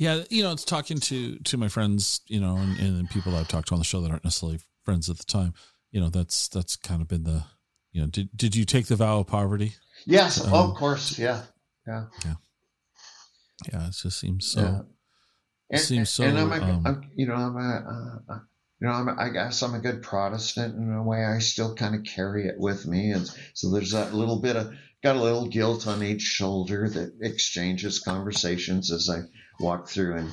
yeah, you know, it's talking to to my friends, you know, and, and people that I've talked to on the show that aren't necessarily friends at the time. You know, that's that's kind of been the, you know, did did you take the vow of poverty? yes. Um, of course. Yeah, yeah, yeah. Yeah, it just seems so. yeah. And, seems so, and I'm, a, um, I'm, you know, I'm a, uh, you know, I'm a, I guess I'm a good Protestant in a way. I still kind of carry it with me, and so there's that little bit of got a little guilt on each shoulder that exchanges conversations as I walk through and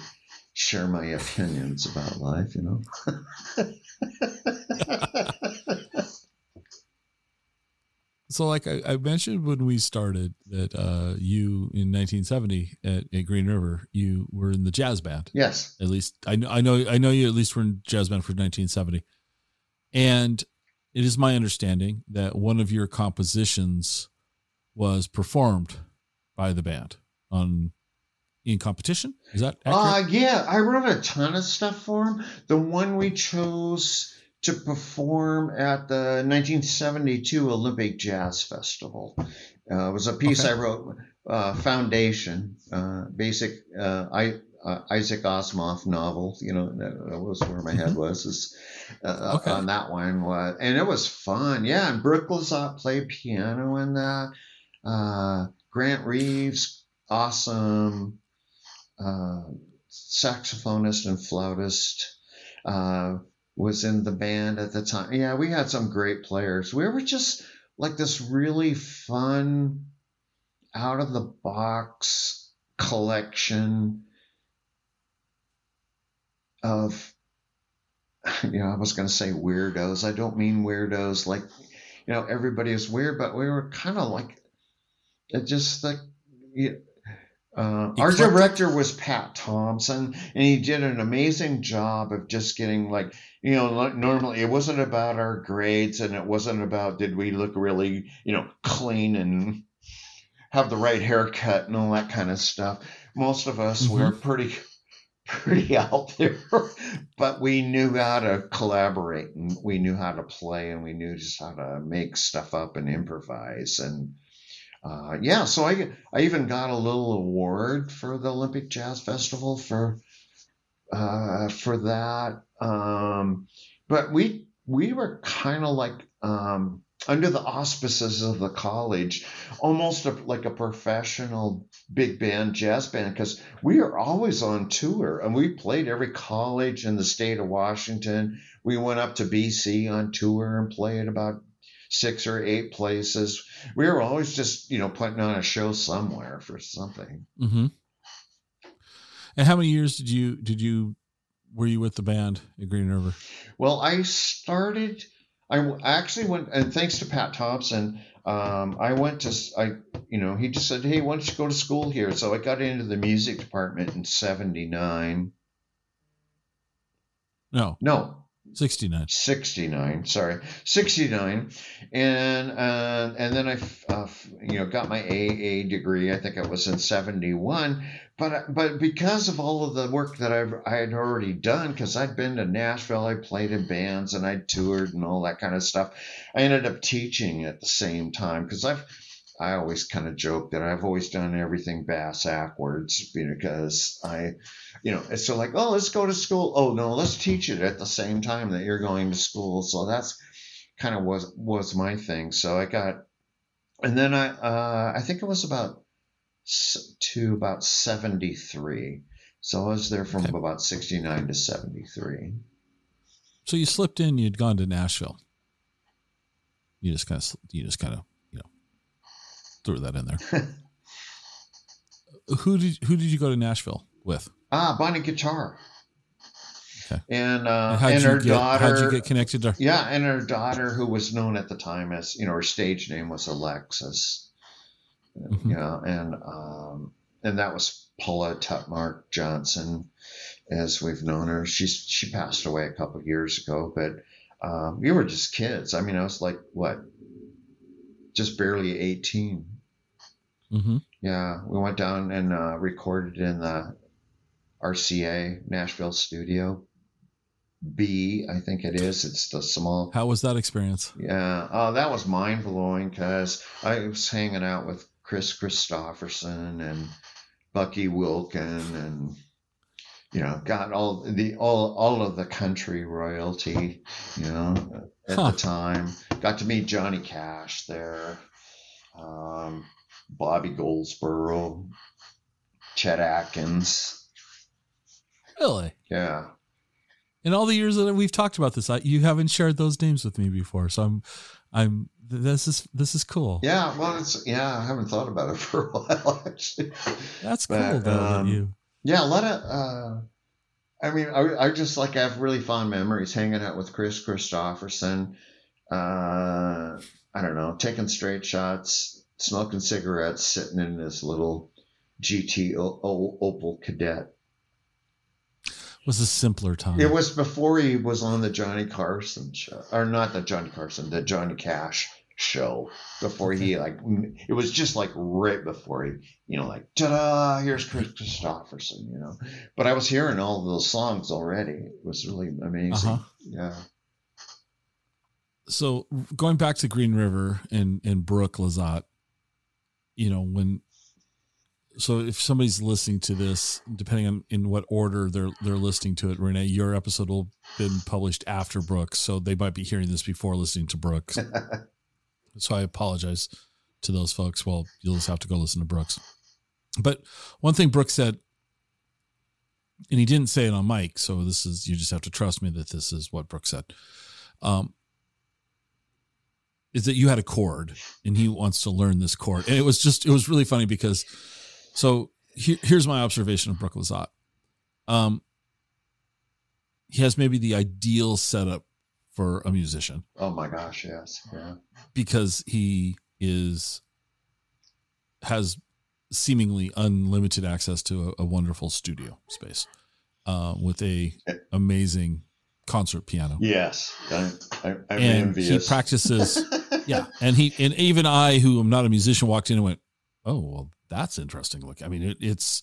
share my opinions about life. You know. So, like I, I mentioned when we started that uh, you in 1970 at, at Green River, you were in the jazz band. yes. At least I know I know I know you at least were in jazz band for 1970, and it is my understanding that one of your compositions was performed by the band on in competition. Is that accurate? Uh, yeah, I wrote a ton of stuff for him. The one we chose to perform at the 1972 Olympic Jazz Festival uh, was a piece Okay. I wrote, uh, Foundation, uh, basic uh, I, uh, Isaac Asimov novel. You know, that, was where my head was. Is, uh, Mm-hmm. Okay. On that one, was, and it was fun. Yeah, and Brooke Lazat played piano in that. Uh, Grant Reeves, awesome uh, saxophonist and flautist, uh, was in the band at the time. Yeah, we had some great players. We were just like this really fun, out of the box collection of, you know, I was going to say weirdos. I don't mean weirdos like, you know, everybody is weird, but we were kind of like, it just like, you, uh, our director was Pat Thompson, and he did an amazing job of just getting like, you know, like normally it wasn't about our grades and it wasn't about did we look really, you know, clean and have the right haircut and all that kind of stuff. Most of us Mhm. were pretty pretty out there, but we knew how to collaborate and we knew how to play and we knew just how to make stuff up and improvise and uh, yeah. So I I even got a little award for the Olympic Jazz Festival for uh, for that. Um, but we we were kind of like um, under the auspices of the college, almost a, like a professional big band jazz band because we are always on tour and we played every college in the state of Washington. We went up to BC on tour and played about six or eight places. We were always just you know putting on a show somewhere for something. Mm-hmm. And how many years did you did you were you with the band at Green River? Well, I started. I actually went, and thanks to Pat Thompson, um, I went to. I, you know, he just said, "Hey, why don't you go to school here?" So I got into the music department in '79. No, No, sixty nine. 69 sorry. 69 and uh, and then I uh, you know got my aa degree. I think it was in 71 but but because of all of the work that I've, i had already done because i'd been to nashville i played in bands and i toured and all that kind of stuff i ended up teaching at the same time because i've I always kind of joke that I've always done everything bass backwards because I, you know, it's so like, oh, let's go to school. Oh no, let's teach it at the same time that you're going to school. So that's kind of was was my thing. So I got, and then I uh, I think it was about to about seventy three. So I was there from Okay. about sixty nine to seventy three. So you slipped in. You'd gone to Nashville. You just kind of you just kind of threw that in there. who did who did you go to Nashville with? Ah, Bonnie Guitar. Okay. And uh, And and her get daughter. how'd you get connected to? her? Yeah, and her daughter, who was known at the time as, you know, her stage name was Alexis. Mhm. Yeah, and um, and that was Paula Tutmarc Johnson, as we've known her. She's she passed away a couple of years ago, but um, we were just kids. I mean, I was like what, just barely eighteen. Mm-hmm. Yeah, we went down and uh, recorded in the RCA Nashville studio. B, I think it is. It's the small How was that experience? yeah, oh, that was mind blowing because I was hanging out with Kris Kristofferson and Bucky Wilkin and you know got all the all all of the country royalty, you know, at Huh. the time. Got to meet Johnny Cash there, um, Bobby Goldsboro, Chet Atkins. Really? Yeah, In all the years that we've talked about this, I, you haven't shared those names with me before, so I'm, I'm. This is this is cool. yeah. Well, it's yeah. I haven't thought about it for a while actually. That's cool though. um, you. Yeah, a lot of. Uh, I mean, I, I just like I have really fond memories hanging out with Kris Kristofferson. Uh, I don't know, taking straight shots, smoking cigarettes, sitting in this little GT o- o- Opel Kadett. was a simpler time. It was before he was on the Johnny Carson show, or not the Johnny Carson, the Johnny Cash show. Before he like, it was just like right before he, you know, like ta-da, here's Kris Kristofferson, you know. But I was hearing all of those songs already. It was really amazing. Uh-huh. Yeah. so going back to Green River and and Brooke Lazat, you know when. So if somebody's listening to this, depending on in what order they're they're listening to it, Renee, your episode will been published after Brooks, so they might be hearing this before listening to Brooks. so I apologize to those folks. Well, you'll just have to go listen to Brooks. But one thing Brooks said, and he didn't say it on mic, so this is you just have to trust me that this is what Brooks said. Um, is that you had a chord and he wants to learn this chord. And it was just, it was really funny because, so here, here's my observation of Brooke Lazat. Um, he has maybe the ideal setup for a musician oh my gosh, yes. Yeah. because he is, has seemingly unlimited access to a, a wonderful studio space uh, with a amazing concert piano. Yes. I, I, I'm and envious. he practices yeah and he and even i who am not a musician walked in and went oh well, that's interesting. Look, I mean, it, it's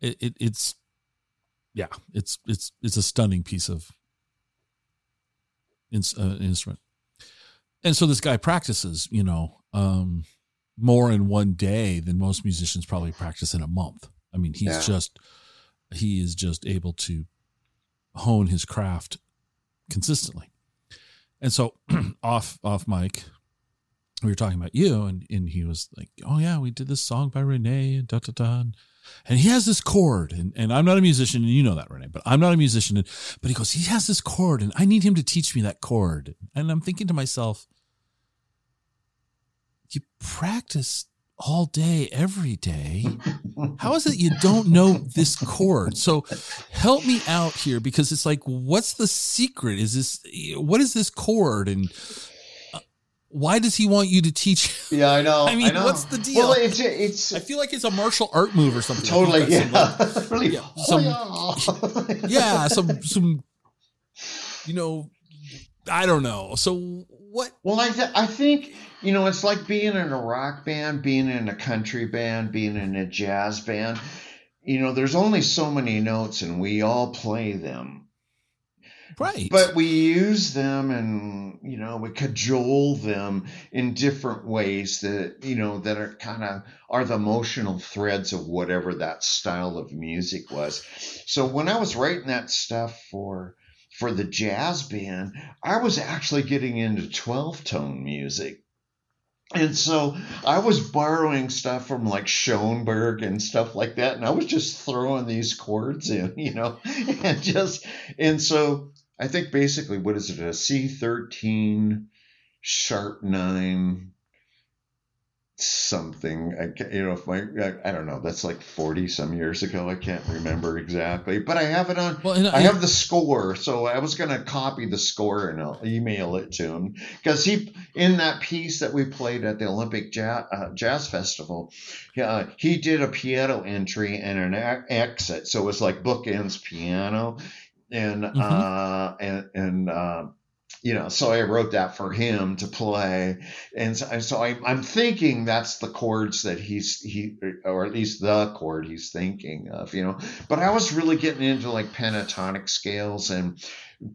it, it it's yeah, it's it's it's a stunning piece of in, uh, instrument. And so this guy practices, you know, um, more in one day than most musicians probably practice in a month. I mean, he's Yeah. just he is just able to hone his craft consistently. And so off off mic, we were talking about you, and and he was like, "Oh yeah, we did this song by Renee and da da da." And he has this chord, and, and I'm not a musician, and you know that, Renee, but I'm not a musician. And, but he goes, he has this chord, and I need him to teach me that chord. And I'm thinking to myself, you practice all day, every day. How is it you don't know this chord? So help me out here because it's like, what's the secret? Is this, what is this chord? And uh, why does he want you to teach? Yeah, I know. I mean, know. what's the deal? Well, it's it's I feel like it's a martial art move or something. totally Like you've some, like, yeah. really. yeah, some- oh, yeah. yeah, some some you know, I don't know. So what? Well, I th- I think you know it's like being in a rock band, being in a country band, being in a jazz band. You know, there's only so many notes, and we all play them. Right. But we use them and, you know, we cajole them in different ways that, you know, that are kind of are the emotional threads of whatever that style of music was. So when I was writing that stuff for for the jazz band, I was actually getting into 12 tone music. And so I was borrowing stuff from like Schoenberg and stuff like that. And I was just throwing these chords in, you know, and just, and so I think basically, what is it? A C13 sharp nine something. I you know, if my, I, I don't know, that's like 40 some years ago. I can't remember exactly, but I have it on. well, and I have the score, so I was going to copy the score and I'll email it to him because he, in that piece that we played at the Olympic Jazz, uh, Jazz Festival, uh, he did a piano entry and an a- exit, so it was like bookends piano, and Mhm. uh, and and uh, you know, so I wrote that for him to play, and so, I, I'm thinking that's the chords that he's he, or at least the chord he's thinking of, you know. But I was really getting into like pentatonic scales and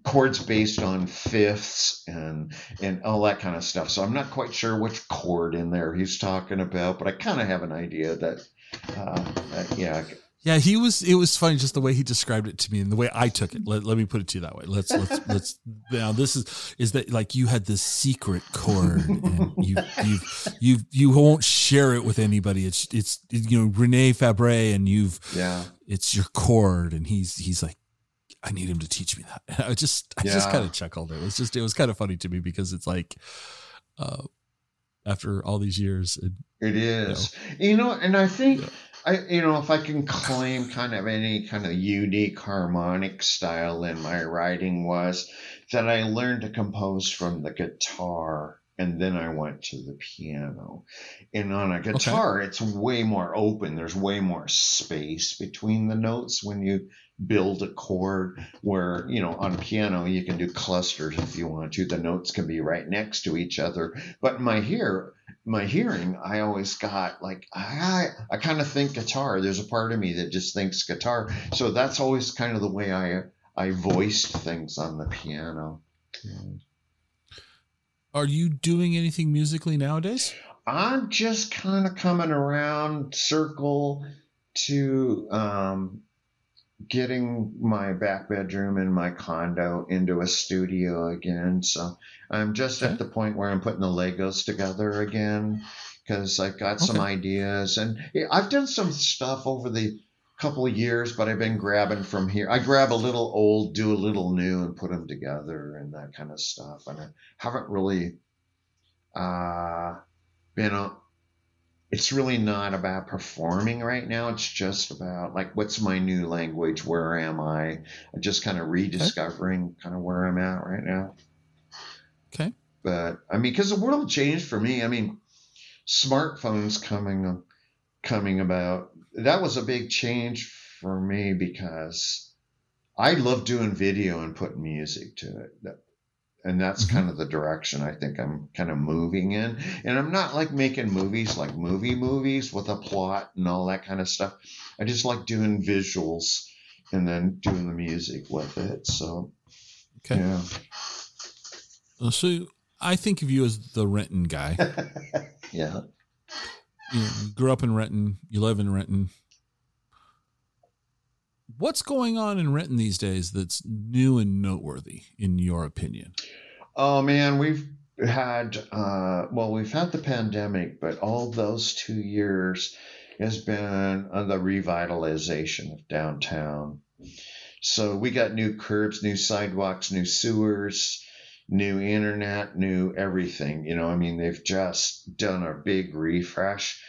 chords based on fifths and and all that kind of stuff. So I'm not quite sure which chord in there he's talking about, but I kind of have an idea that, uh, that yeah, Yeah, he was. It was funny just the way he described it to me and the way I took it. Let, let me put it to you that way. Let's let's let's. Now this is is that like you had this secret chord and you you you you won't share it with anybody. It's it's you know Rene Fabre and you've yeah. it's your chord and he's he's like I need him to teach me that. And I just I just kind of chuckled. It was just it was kind of funny to me because it's like uh after all these years it, It is. You know, and I think Yeah. I you know, if I can claim kind of any kind of unique harmonic style in my writing was that I learned to compose from the guitar and then I went to the piano. And on a guitar it's way more open. There's way more space between the notes when you build a chord where, you know, on piano you can do clusters if you want to. The notes can be right next to each other. But my ear my hearing, I always got like I I kind of think guitar. There's a part of me that just thinks guitar. So that's always kind of the way I I voiced things on the piano. are you doing anything musically nowadays? I'm just kind of coming around circle to um, getting my back bedroom in my condo into a studio again. So I'm just Okay. at the point where I'm putting the Legos together again because I've got some ideas and yeah, I've done some stuff over the couple of years, but I've been grabbing from here. I grab a little old, do a little new, and put them together and that kind of stuff. And I haven't really uh, been on. It's really not about performing right now. It's just about like, what's my new language? Where am I? I'm just kind of rediscovering kind of where I'm at right now. Okay. But I mean, because the world changed for me. I mean, smartphones coming coming about. That was a big change for me because I love doing video and putting music to it. And that's Mhm. kind of the direction I think I'm kind of moving in. And I'm not like making movies like movie movies with a plot and all that kind of stuff. I just like doing visuals and then doing the music with it. So Okay. yeah. So I think of you as the Renton guy. yeah. you, know, you grew up in Renton, you live in Renton. What's going on in Renton these days that's new and noteworthy, in your opinion? Oh man, we've had uh, well, we've had the pandemic, but all those two years has been the revitalization of downtown. So we got new curbs, new sidewalks, new sewers, new internet, new everything. You know, I mean, they've just done a big refresh.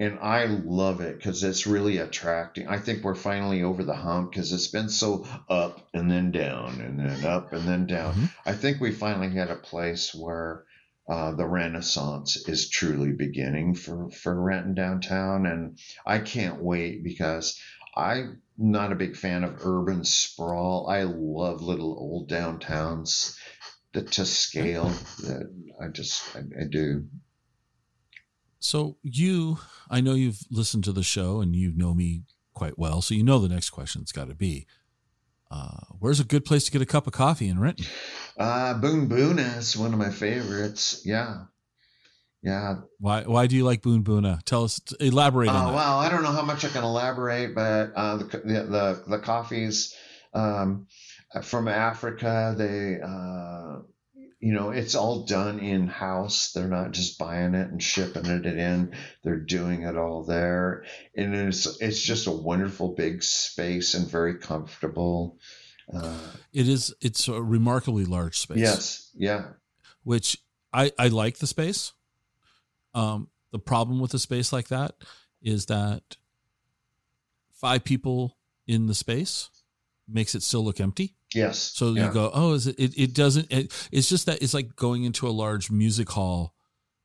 And I love it because it's really attracting. I think we're finally over the hump because it's been so up and then down and then up and then down. Mhm. I think we finally had a place where uh, the Renaissance is truly beginning for for Renton downtown, and I can't wait because I'm not a big fan of urban sprawl. I love little old downtowns that to scale. That I just I, I do. So you, I know you've listened to the show and you know me quite well, so you know the next question's got to be, uh, where's a good place to get a cup of coffee in Renton? Uh, Boon Boona is one of my favorites. Yeah, yeah. Why why do you like Boon Boona? Tell us, elaborate Uh, on that. well, I don't know how much I can elaborate, but uh, the, the the the coffees um, from Africa, they uh, you know it's all done in house. They're not just buying it and shipping it in. They're doing it all there, and it's it's just a wonderful big space and very comfortable. Uh, It is it's a remarkably large space. yes, yeah, which I, I like the space. Um, the problem with a space like that is that five people in the space makes it still look empty. Yes. So yeah. you go, oh, is it? It, it doesn't. It, it's just that it's like going into a large music hall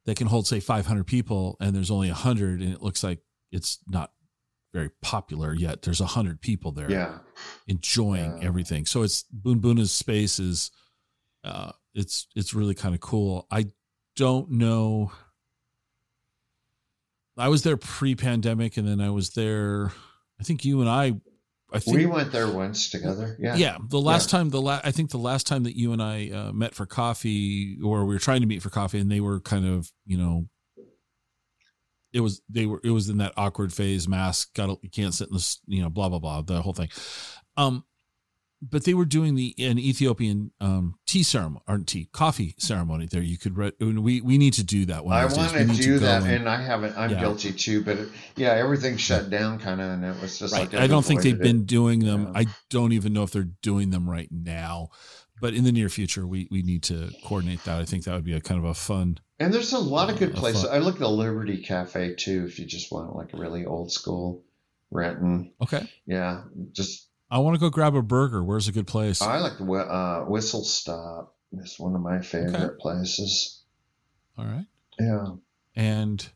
that can hold say 500 people, and there's only 100, and it looks like it's not very popular yet. There's 100 people there Yeah, enjoying Yeah. everything. So it's Boon Boona's space is uh it's it's really kind of cool. I don't know I was there pre-pandemic and then I was there I think you and I I think we went there once together. Yeah, yeah, the last time the la- I think the last time that you and I uh, met for coffee or we were trying to meet for coffee and they were kind of, you know, it was they were it was in that awkward phase mask got you can't sit in this you know blah blah blah the whole thing um but they were doing the an ethiopian um tea ceremony or tea coffee ceremony there you could re- we we need to do that one I of these days. want to do that, and- and I haven't. I'm Yeah. guilty too, but yeah, everything shut down, kind of, and it was just Right. like I don't think they've avoided been doing them. Yeah. I don't even know if they're doing them right now. But in the near future, we we need to coordinate that. I think that would be a kind of a fun. And there's a lot of good Uh, places. I looked at the Liberty Cafe too, if you just want like a really old school Renton. Okay, Yeah, just I want to go grab a burger. Where's a good place? I like the uh, Whistle Stop. It's one of my favorite places. All right, Yeah. and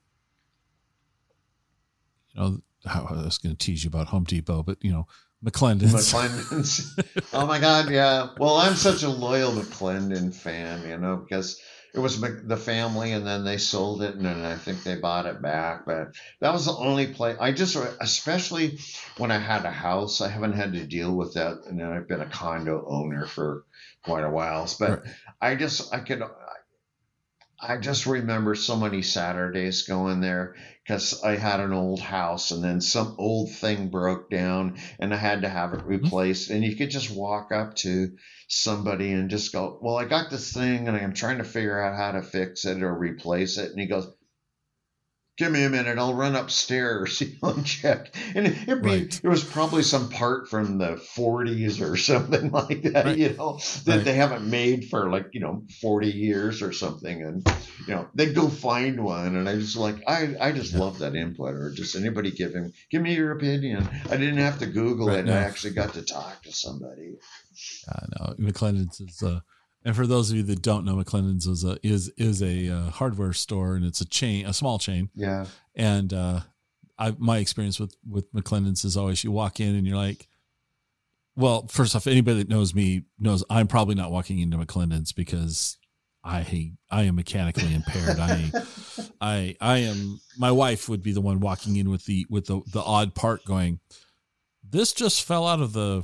you know, how I was going to tease you about Home Depot, but you know, McLendon's. McLendon's. oh my God, yeah. Well, I'm such a loyal McLendon fan, you know, because it was the family, and then they sold it, and then I think they bought it back. But that was the only place I just, especially when I had a house, I haven't had to deal with that, and then I've been a condo owner for quite a while. But I just, I could. I just remember so many Saturdays going there because I had an old house and then some old thing broke down and I had to have it mm-hmm. replaced. And you could just walk up to somebody and just go, Well, I got this thing and I'm trying to figure out how to fix it or replace it. And he goes, Give me a minute, I'll run upstairs you know, and check. And it'd be, Right. it was probably some part from the 40s or something like that, Right. you know, that Right. they haven't made for like, you know, 40 years or something. And, you know, they go find one. And I just like, I, I just Yeah. love that input or just anybody give him, give me your opinion. I didn't have to Google it. no. I actually got to talk to somebody. I know McLendon's is uh and for those of you that don't know, McLendon's is a is is a uh, hardware store and it's a chain, a small chain. Yeah. And uh, I my experience with with McLendon's is always you walk in and you're like, well, first off, anybody that knows me knows I'm probably not walking into McLendon's because I I am mechanically impaired. I I I am my wife would be the one walking in with the with the the odd part going, this just fell out of the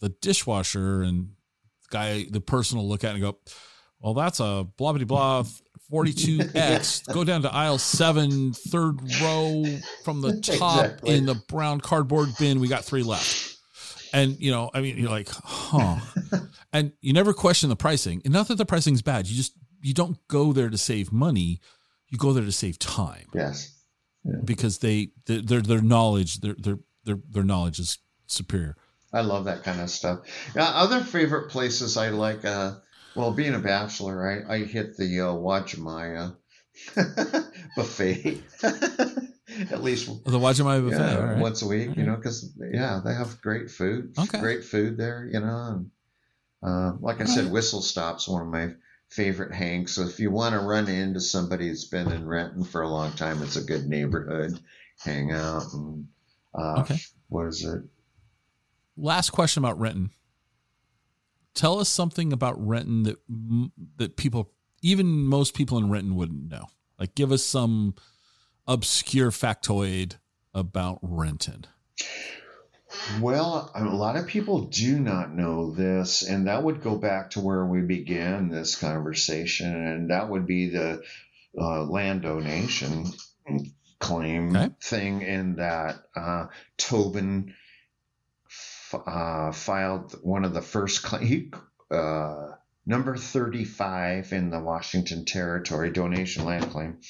the dishwasher and guy the person will look at and go, Well, that's a blah blah blah 42X. Go down to aisle seven, third row from the top Exactly. in the brown cardboard bin. We got three left. And you know, I mean, you're like, huh. and you never question the pricing. And not that the pricing's bad. You just you don't go there to save money. You go there to save time Yes. because they their their, their knowledge their, their their their knowledge is superior. I love that kind of stuff. Yeah, other favorite places I like. Uh, well, being a bachelor, I, I hit the uh, Wajimaya buffet at least The Wajimai buffet. yeah, right. once a week. You know, because yeah, they have great food. Okay. Great food there. You know, and uh, like I said, Whistle Stop's one of my favorite hangs. So if you want to run into somebody that's been in Renton for a long time, it's a good neighborhood. Hang out and uh, Okay. what is it? Last question about Renton. Tell us something about Renton that that people, even most people in Renton, wouldn't know. Like, give us some obscure factoid about Renton. Well, a lot of people do not know this, and that would go back to where we began this conversation, and that would be the uh, land donation claim Okay. thing, in that uh, Tobin uh, filed one of the first claim. Uh, Number 35 in the Washington Territory donation land claim.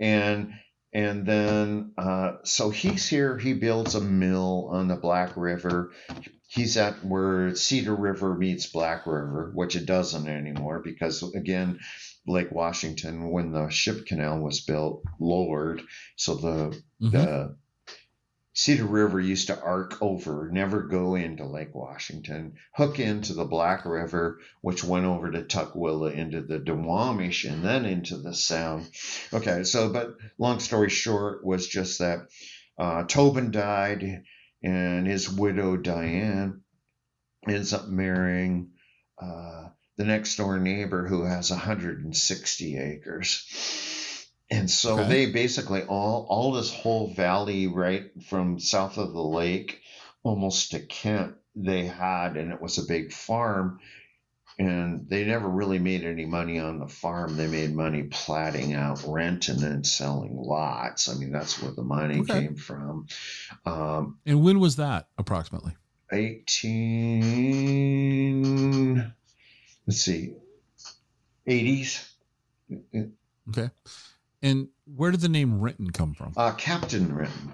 And and then, uh, so he's here. He builds a mill on the Black River. He's at where Cedar River meets Black River, which it doesn't anymore because, again, Lake Washington, when the ship canal was built, lowered. So the, Mhm. the Cedar River used to arc over, never go into Lake Washington, hook into the Black River, which went over to Tukwila into the Duwamish and then into the Sound. Okay, so, but long story short was just that uh, Tobin died and his widow Diane ends up marrying uh, the next door neighbor who has 160 acres. And so Okay. they basically all all this whole valley right from south of the lake almost to Kent they had and it was a big farm and they never really made any money on the farm. They made money platting out rent and then selling lots. I mean, that's where the money Okay. came from. Um, And when was that approximately? 18, let's see, 80s. Okay. And where did the name Renton come from? Uh, Captain Renton,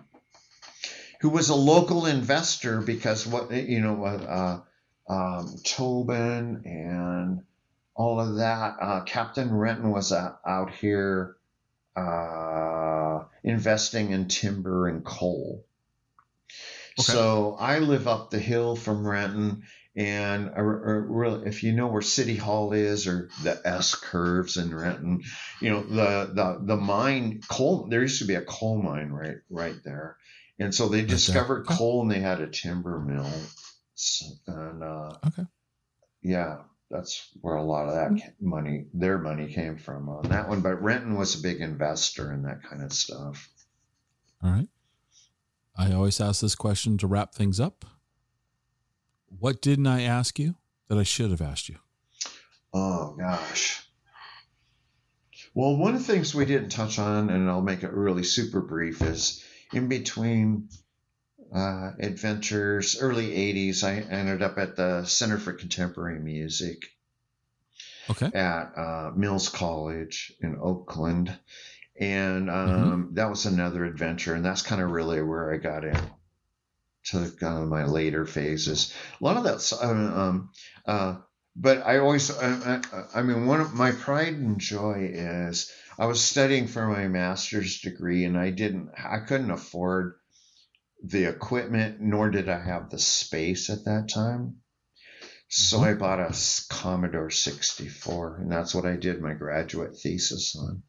who was a local investor because what, you know, uh, um, Tobin and all of that. Uh, Captain Renton was uh, out here uh, investing in timber and coal. Okay. So I live up the hill from Renton, and really, if you know where City Hall is or the S curves in Renton, you know the the the mine coal. There used to be a coal mine right right there, and so they discovered Okay. coal and they had a timber mill, and uh, Okay. yeah, that's where a lot of that money, their money, came from on that one. But Renton was a big investor in that kind of stuff. All right. I always ask this question to wrap things up. What didn't I ask you that I should have asked you? Oh gosh. Well, one of the things we didn't touch on, and I'll make it really super brief, is in between uh, adventures, early 80s, I ended up at the Center for Contemporary Music Okay. at uh, Mills College in Oakland. And um, that was another adventure. And that's kind of really where I got in to kind of my later phases. A lot of that's, um, um, uh, but I always, I, I, I mean, one of my pride and joy is I was studying for my master's degree and I didn't, I couldn't afford the equipment, nor did I have the space at that time. So I bought a Commodore 64, and that's what I did my graduate thesis on.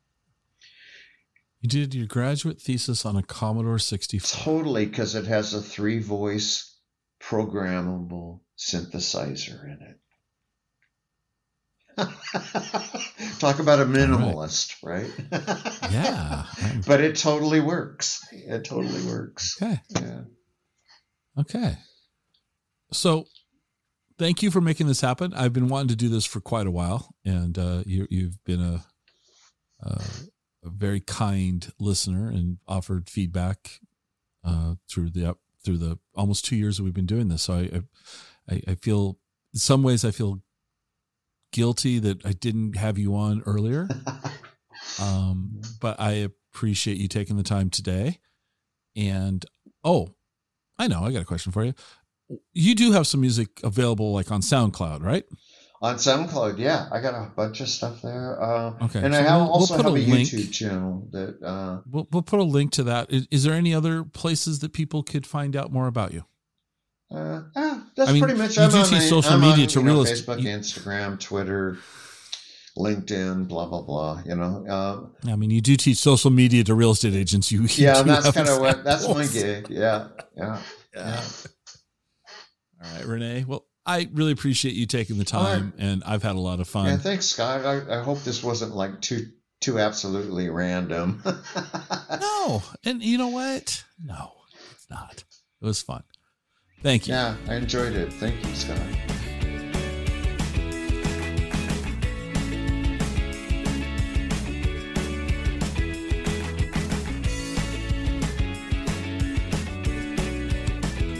You did your graduate thesis on a Commodore 64. Totally, because it has a three voice programmable synthesizer in it. Talk about a minimalist, right? Yeah. I'm- but it totally works. It totally works. okay. Yeah. Okay. So thank you for making this happen. I've been wanting to do this for quite a while, and uh, you, you've been a, a, a very kind listener and offered feedback uh, through the up through the almost two years that we've been doing this. So I, I, I feel in some ways I feel guilty that I didn't have you on earlier, um, but I appreciate you taking the time today. And oh, I know, I got a question for you. You do have some music available like on SoundCloud, right? On SoundCloud, yeah, I got a bunch of stuff there. Uh, Okay. and so I have, we'll- we'll also put have a, link. YouTube channel that uh, We'll, we'll put a link to that. Is, is there any other places that people could find out more about you? Uh, yeah, that's I mean, pretty much. you I'm do see social I'm media on, to real- Facebook, you- Instagram, Twitter, LinkedIn, blah blah blah. You know, uh, I mean, you do teach social media to real estate agents. You, you yeah, that's kind of what that's my gig. Yeah, yeah. Yeah. All right, Renee. Well, I really appreciate you taking the time, and I've had a lot of fun. Yeah, thanks, Scott. I, I hope this wasn't like too too absolutely random. no, and you know what? No, it's not. It was fun. Thank you. yeah, I enjoyed it. Thank you, Scott.